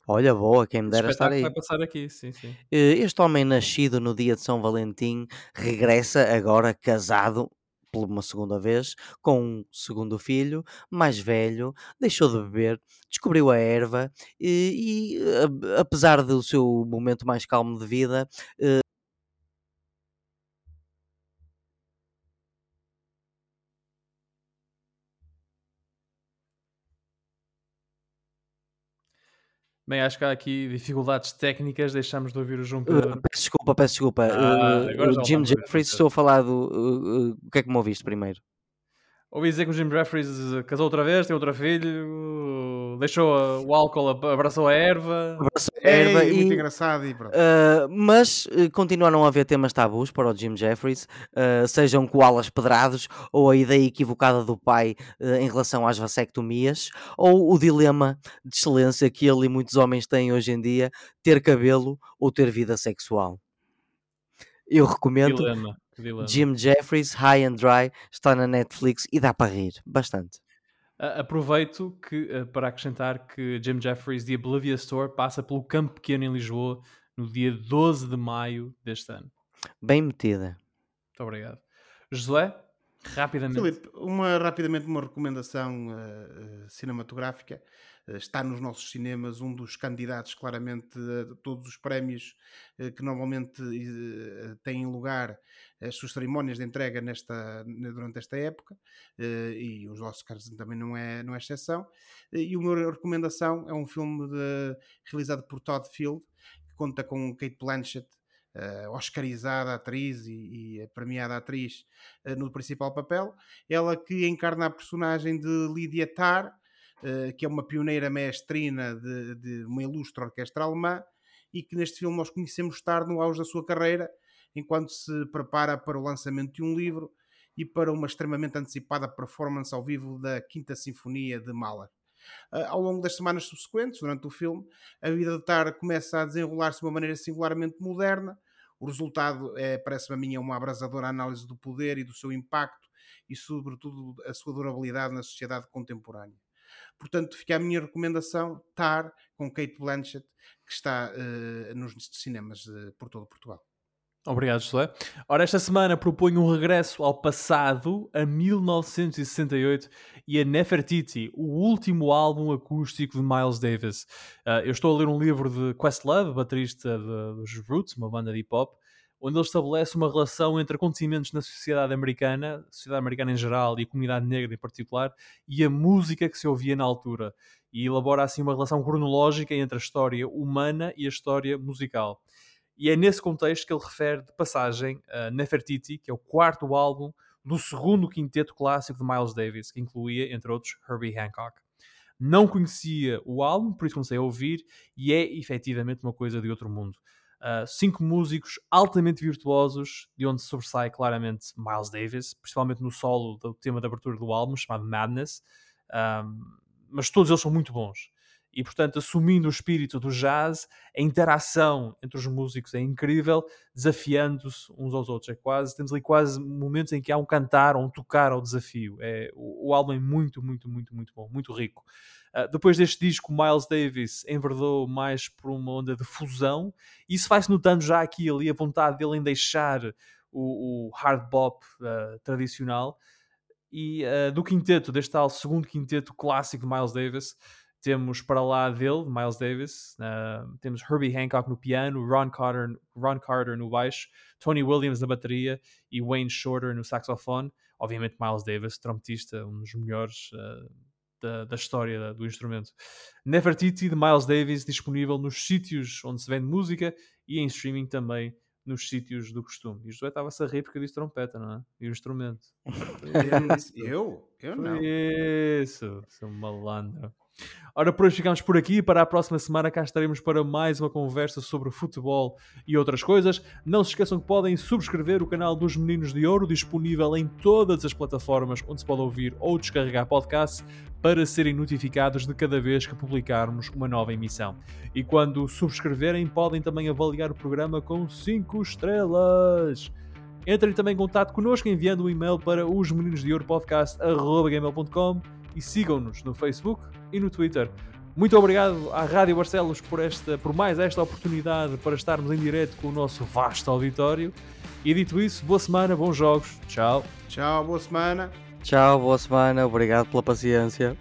Speaker 3: Olha, boa, quem me dera estar aí.
Speaker 1: vai passar aqui, sim, sim.
Speaker 3: Eh, Este homem nascido no dia de São Valentim regressa agora casado por uma segunda vez com um segundo filho, mais velho, deixou de beber, descobriu a erva e, e, a- apesar do seu momento mais calmo de vida,
Speaker 1: Bem, acho que há aqui dificuldades técnicas, deixamos de ouvir o João
Speaker 3: eh,
Speaker 1: Pedro.
Speaker 3: peço desculpa, peço desculpa.
Speaker 1: Ah,
Speaker 3: o Jim Jeffries, estou a falar do. eh, eh, o que é que me ouviste primeiro?
Speaker 1: Ouvi dizer que o Jim Jeffries eh, casou outra vez, tem outro filho, deixou o álcool, ab- abraçou a erva.
Speaker 3: Abraço a
Speaker 2: É
Speaker 3: erva
Speaker 2: muito
Speaker 3: e-
Speaker 2: engraçado e pronto.
Speaker 3: Uh, mas uh, continuaram a haver temas tabus para o Jim Jeffries, uh, sejam koalas pedrados, ou a ideia equivocada do pai uh, em relação às vasectomias, ou o dilema de excelência que ele e muitos homens têm hoje em dia: ter cabelo ou ter vida sexual. Eu recomendo
Speaker 1: Dilema. Dilema.
Speaker 3: Jim Jeffries, High and Dry, está na Netflix e dá para rir bastante.
Speaker 1: A- Aproveito que, eh, para acrescentar que Jim Jeffries The Oblivious Tour passa pelo Campo Pequeno em Lisboa no dia 12 de maio deste ano.
Speaker 3: Bem metida.
Speaker 1: Muito obrigado. Josué, rapidamente.
Speaker 2: Filipe, uma, rapidamente uma recomendação eh, cinematográfica. Eh, está nos nossos cinemas um dos candidatos, claramente, a todos os prémios eh, que normalmente eh, têm lugar as suas cerimónias de entrega nesta, durante esta época, e os Oscars também não é, não é exceção. E uma recomendação é um filme de- realizado por Todd Field, que conta com Kate Blanchett, eh, oscarizada atriz e, e premiada atriz eh, no principal papel. Ela que encarna a personagem de Lydia Tarr, que é uma pioneira mestrina de, de uma ilustre orquestra alemã e que neste filme nós conhecemos estar no auge da sua carreira enquanto se prepara para o lançamento de um livro e para uma extremamente antecipada performance ao vivo da Quinta Sinfonia de Mahler. Ah, ao longo das semanas subsequentes, durante o filme, a vida de Tar começa a desenrolar-se de uma maneira singularmente moderna. O resultado é, parece-me a mim, é uma abrasadora análise do poder e do seu impacto e, sobretudo, a sua durabilidade na sociedade contemporânea. Portanto, fica a minha recomendação: Tar com Kate Blanchett, que está uh, nos cinemas de, por todo Portugal.
Speaker 1: Obrigado, José. Ora, esta semana proponho um regresso ao passado, a 1968, e a Nefertiti, o último álbum acústico de Miles Davis. Uh, eu estou a ler um livro de Questlove, baterista dos Roots, uma banda de hip-hop, onde ele estabelece uma relação entre acontecimentos na sociedade americana, sociedade americana em geral e a comunidade negra em particular, e a música que se ouvia na altura. E elabora assim uma relação cronológica entre a história humana e a história musical. E é nesse contexto que ele refere de passagem a Nefertiti, que é o quarto álbum do segundo quinteto clássico de Miles Davis, que incluía, entre outros, Herbie Hancock. Não conhecia o álbum, por isso comecei a ouvir, e é efetivamente uma coisa de outro mundo. Uh, cinco músicos altamente virtuosos, de onde sobressai claramente Miles Davis, principalmente no solo do tema de abertura do álbum, chamado Madness. Um, mas todos eles são muito bons e, portanto, assumindo o espírito do jazz, a interação entre os músicos é incrível, desafiando-se uns aos outros. É quase, temos ali quase momentos em que há um cantar ou um tocar ao desafio. É, o, o álbum é muito, muito, muito, muito bom, muito rico. Uh, depois deste disco, Miles Davis enverdou mais por uma onda de fusão, isso vai-se notando já aqui ali a vontade dele em deixar o, o hard bop uh, tradicional. E uh, do quinteto, deste tal segundo quinteto clássico de Miles Davis, temos para lá dele, Miles Davis, temos Herbie Hancock no piano, Ron Carter, Ron Carter no baixo, Tony Williams na bateria e Wayne Shorter no saxofone. Obviamente, Miles Davis, trompetista, um dos melhores uh, da, da, história do instrumento. Nefertiti de Miles Davis, disponível nos sítios onde se vende música e em streaming também nos sítios do costume. E o José estava-se a rir porque eu disse trompeta, não é? E o instrumento.
Speaker 2: eu? *laughs* Eu não.
Speaker 1: Isso, seu malandro. Ora, por hoje ficamos por aqui. Para a próxima semana cá estaremos para mais uma conversa sobre futebol e outras coisas. Não se esqueçam que podem subscrever o canal dos Meninos de Ouro, disponível em todas as plataformas onde se pode ouvir ou descarregar podcast, para serem notificados de cada vez que publicarmos uma nova emissão. E quando subscreverem, podem também avaliar o programa com 5 estrelas. Entrem também em contato connosco enviando um e-mail para os meninos de ouro podcast.gmail.com e sigam-nos no Facebook e no Twitter. Muito obrigado à Rádio Barcelos por, esta, por mais esta oportunidade para estarmos em direto com o nosso vasto auditório. E dito isso, boa semana, bons jogos. Tchau.
Speaker 2: Tchau, boa semana.
Speaker 3: Tchau, boa semana. Obrigado pela paciência.